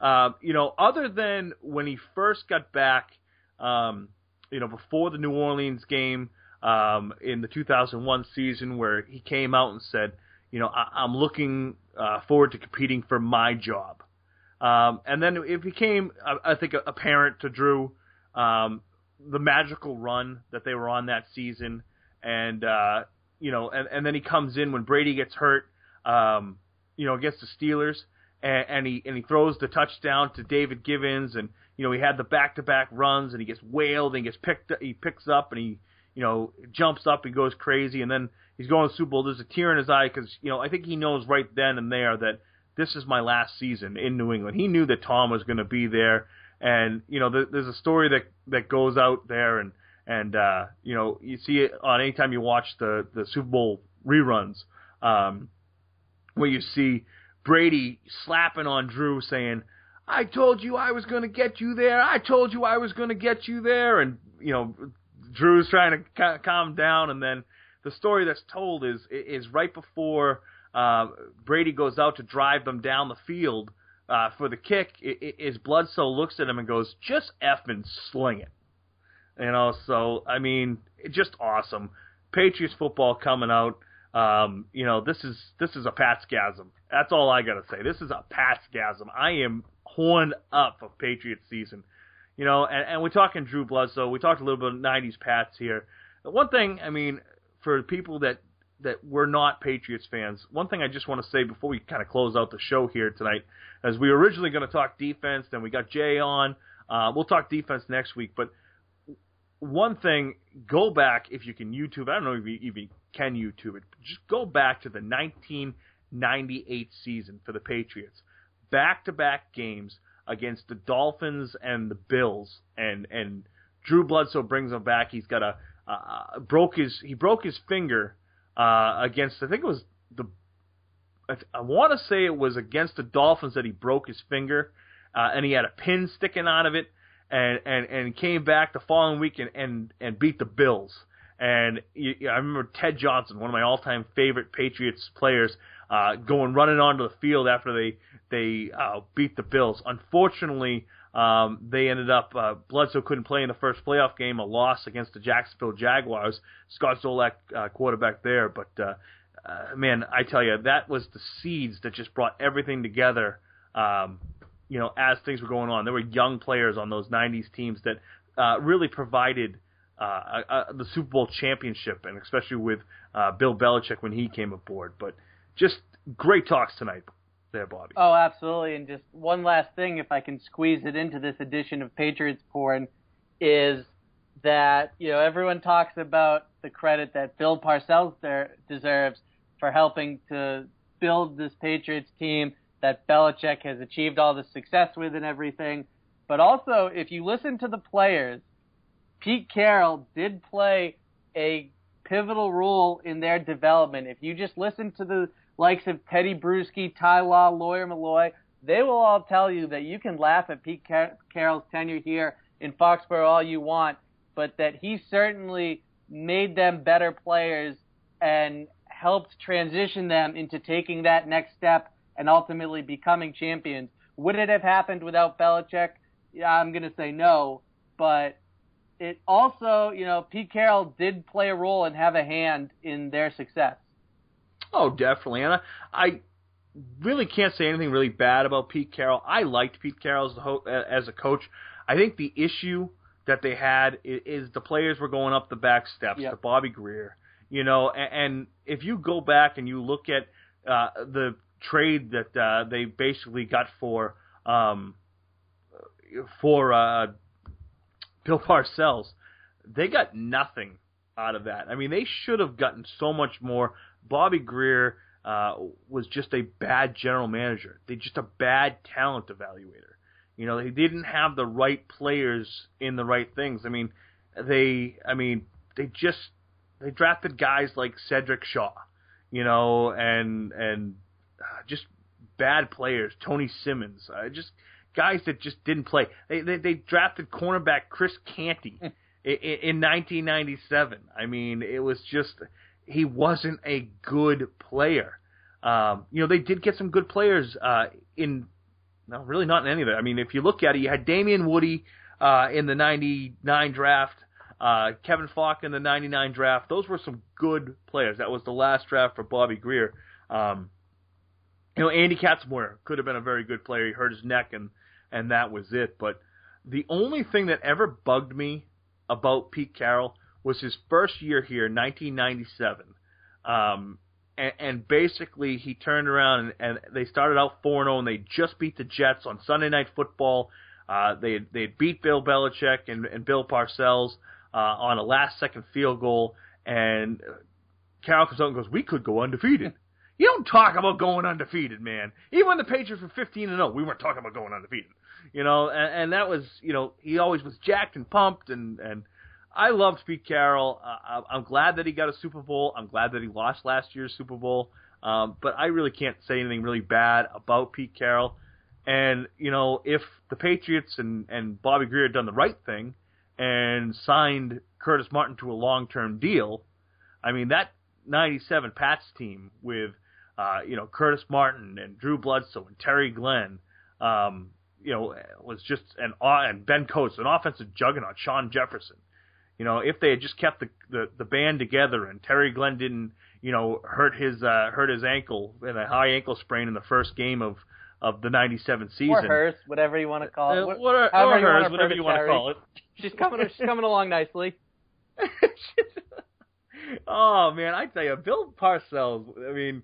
um, you know, other than when he first got back, um, you know, before the New Orleans game um, in the 2001 season, where he came out and said, you know, I, I'm looking uh, forward to competing for my job. Um, and then it became, I, think, apparent to Drew um, the magical run that they were on that season, and uh, you know, and, and then he comes in when Brady gets hurt, um, you know, against the Steelers, and, and he and he throws the touchdown to David Givens, and you know he had the back-to-back runs, and he gets wailed, and he gets picked, he picks up, and he you know jumps up, he goes crazy, and then he's going to Super Bowl. There's a tear in his eye because you know I think he knows right then and there that this is my last season in New England. He knew that Tom was going to be there, and you know th- there's a story that that goes out there, and and uh, you know you see it on anytime you watch the the Super Bowl reruns, um, where you see Brady slapping on Drew saying. I told you I was going to get you there. I told you I was going to get you there. And, you know, Drew's trying to ca- calm down. And then the story that's told is, is right before uh, Brady goes out to drive them down the field. uh, for the kick, is Bledsoe looks at him and goes, "Just effing sling it." You know, so I mean, just awesome. Patriots football coming out. Um, you know, this is this is a Patsgasm. That's all I gotta say. This is a Patsgasm. I am horned up for Patriots season. You know, and, and we're talking Drew Bledsoe. We talked a little bit of '90s Pats here. One thing, I mean, for people that that we're not Patriots fans, one thing I just want to say before we kind of close out the show here tonight, as we were originally going to talk defense, then we got Jay on. Uh, we'll talk defense next week, but one thing, go back if you can YouTube. I don't know if you even can YouTube it. Just go back to the 1998 season for the Patriots, back-to-back games against the Dolphins and the Bills, and and Drew Bledsoe brings them back. He's got a uh, broke his he broke his finger uh, against I think it was the I, I want to say it was against the Dolphins that he broke his finger, uh, and he had a pin sticking out of it, and and and came back the following week and and, and beat the Bills. And I remember Ted Johnson, one of my all-time favorite Patriots players, uh, going running onto the field after they they uh, beat the Bills. Unfortunately, um, they ended up uh, Bledsoe couldn't play in the first playoff game, a loss against the Jacksonville Jaguars. Scott Zolak, uh, quarterback there, but uh, uh, man, I tell you, that was the seeds that just brought everything together. Um, you know, as things were going on, there were young players on those '90s teams that uh, really provided uh, uh, the Super Bowl championship, and especially with uh, Bill Belichick when he came aboard. But just great talks tonight there, Bobby. Oh, absolutely. And just one last thing, if I can squeeze it into this edition of Patriots Porn, is that you know everyone talks about the credit that Bill Parcells there deserves for helping to build this Patriots team that Belichick has achieved all the success with and everything. But also, if you listen to the players, Pete Carroll did play a pivotal role in their development. If you just listen to the likes of Teddy Bruschi, Ty Law, Lawyer Milloy, they will all tell you that you can laugh at Pete Car- Carroll's tenure here in Foxborough all you want, but that he certainly made them better players and helped transition them into taking that next step and ultimately becoming champions. Would it have happened without Belichick? Yeah, I'm going to say no, but it also, you know, Pete Carroll did play a role and have a hand in their success. Oh, definitely. And I, I really can't say anything really bad about Pete Carroll. I liked Pete Carroll as a, ho- as a coach. I think the issue that they had is, is the players were going up the back steps yep. to Bobby Grier. You know, and, and if you go back and you look at uh, the trade that uh, they basically got for um, for uh, Bill Parcells, they got nothing out of that. I mean, they should have gotten so much more. Bobby Grier uh, was just a bad general manager. They just a bad talent evaluator. You know, they didn't have the right players in the right things. I mean, they, I mean, they just they drafted guys like Sedrick Shaw, you know, and and uh, just bad players. Tony Simmons, uh, just guys that just didn't play. They they, they drafted cornerback Chris Canty in, in 1997. I mean, it was just he wasn't a good player. Um, you know, they did get some good players uh, in. No, really not in any of it. I mean, if you look at it, you had Damien Woody uh, in the '99 draft, uh, Kevin Faulk in the '99 draft. Those were some good players. That was the last draft for Bobby Grier. Um, you know, Andy Katzenmoyer could have been a very good player. He hurt his neck, and and that was it. But the only thing that ever bugged me about Pete Carroll was his first year here, 1997. Um, and, and basically, he turned around and, and they started out 4 0, and they just beat the Jets on Sunday Night Football. Uh, they they beat Bill Belichick and, and Bill Parcells uh, on a last second field goal, and Carroll comes out and goes, "We could go undefeated." You don't talk about going undefeated, man. Even when the Patriots were 15 and 0, we weren't talking about going undefeated. You know, and, and that was, you know, he always was jacked and pumped and and I loved Pete Carroll. Uh, I'm glad that he got a Super Bowl. I'm glad that he lost last year's Super Bowl. Um, but I really can't say anything really bad about Pete Carroll. And you know, if the Patriots and and Bobby Grier had done the right thing and signed Curtis Martin to a long-term deal, I mean that '97 Pats team with uh, you know Curtis Martin and Drew Bledsoe and Terry Glenn, um, you know, was just an and Ben Coates, an offensive juggernaut, Shawn Jefferson. You know, if they had just kept the the, the band together and Terry Glenn didn't, you know, hurt his uh, hurt his ankle in a high ankle sprain in the first game of of the '97 season, or hers, whatever you want to call it, uh, what, or, or hers, whatever you want to call it. She's coming. she's coming along nicely. oh man, I tell you, Bill Parcells. I mean,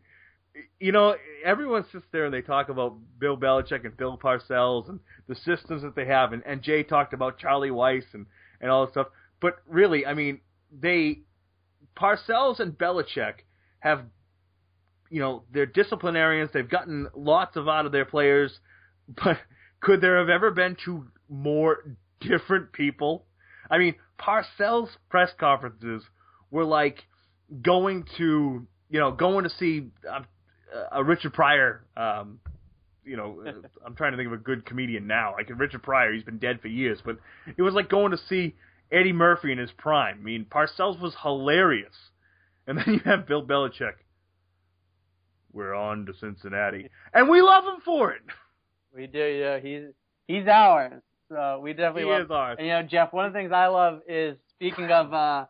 you know, everyone sits there and they talk about Bill Belichick and Bill Parcells and the systems that they have, and, and Jay talked about Charlie Weis and and all this stuff. But really, I mean, they Parcells and Belichick have, you know, they're disciplinarians. They've gotten lots of out of their players, but could there have ever been two more different people? I mean, Parcells' press conferences were like going to, you know, going to see uh, a Richard Pryor. Um, you know, I'm trying to think of a good comedian now. Like Richard Pryor, he's been dead for years, but it was like going to see Eddie Murphy in his prime. I mean, Parcells was hilarious, and then you have Bill Belichick. We're on to Cincinnati, and we love him for it. We do. Yeah, he's he's ours. So we definitely he love. Is ours. And you know, Jeff, one of the things I love is speaking of uh,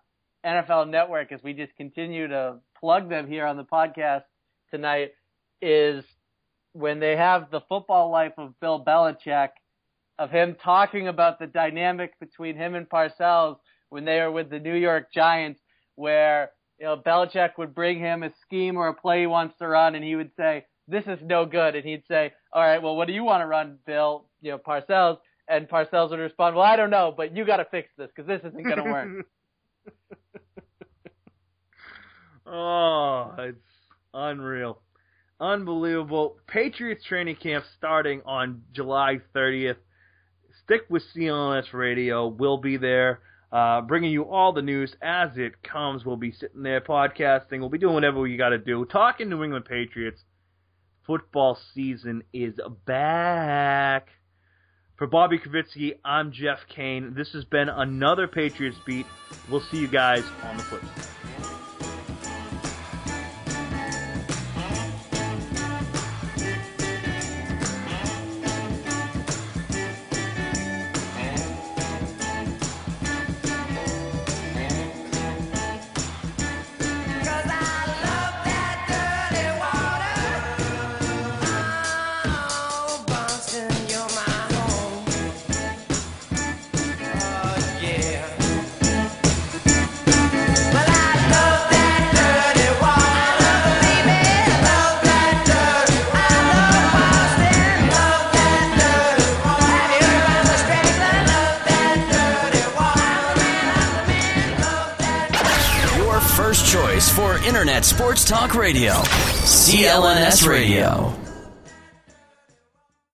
NFL Network, as we just continue to plug them here on the podcast tonight, is when they have the football life of Bill Belichick, of him talking about the dynamic between him and Parcells when they were with the New York Giants, where you know Belichick would bring him a scheme or a play he wants to run, and he would say, "This is no good," and he'd say, "All right, well, what do you want to run, Bill? You know, Parcells." And Parcells would respond, "Well, I don't know, but you got to fix this because this isn't going to work." oh, it's unreal. Unbelievable. Patriots training camp starting on July 30th. Stick with CLNS Radio. We'll be there, uh, bringing you all the news as it comes. We'll be sitting there podcasting. We'll be doing whatever we got to do. Talking New England Patriots. Football season is back. For Bobby Kravitsky, I'm Jeff Kane. This has been another Patriots Beat. We'll see you guys on the flip side. Radio. CLNS Radio.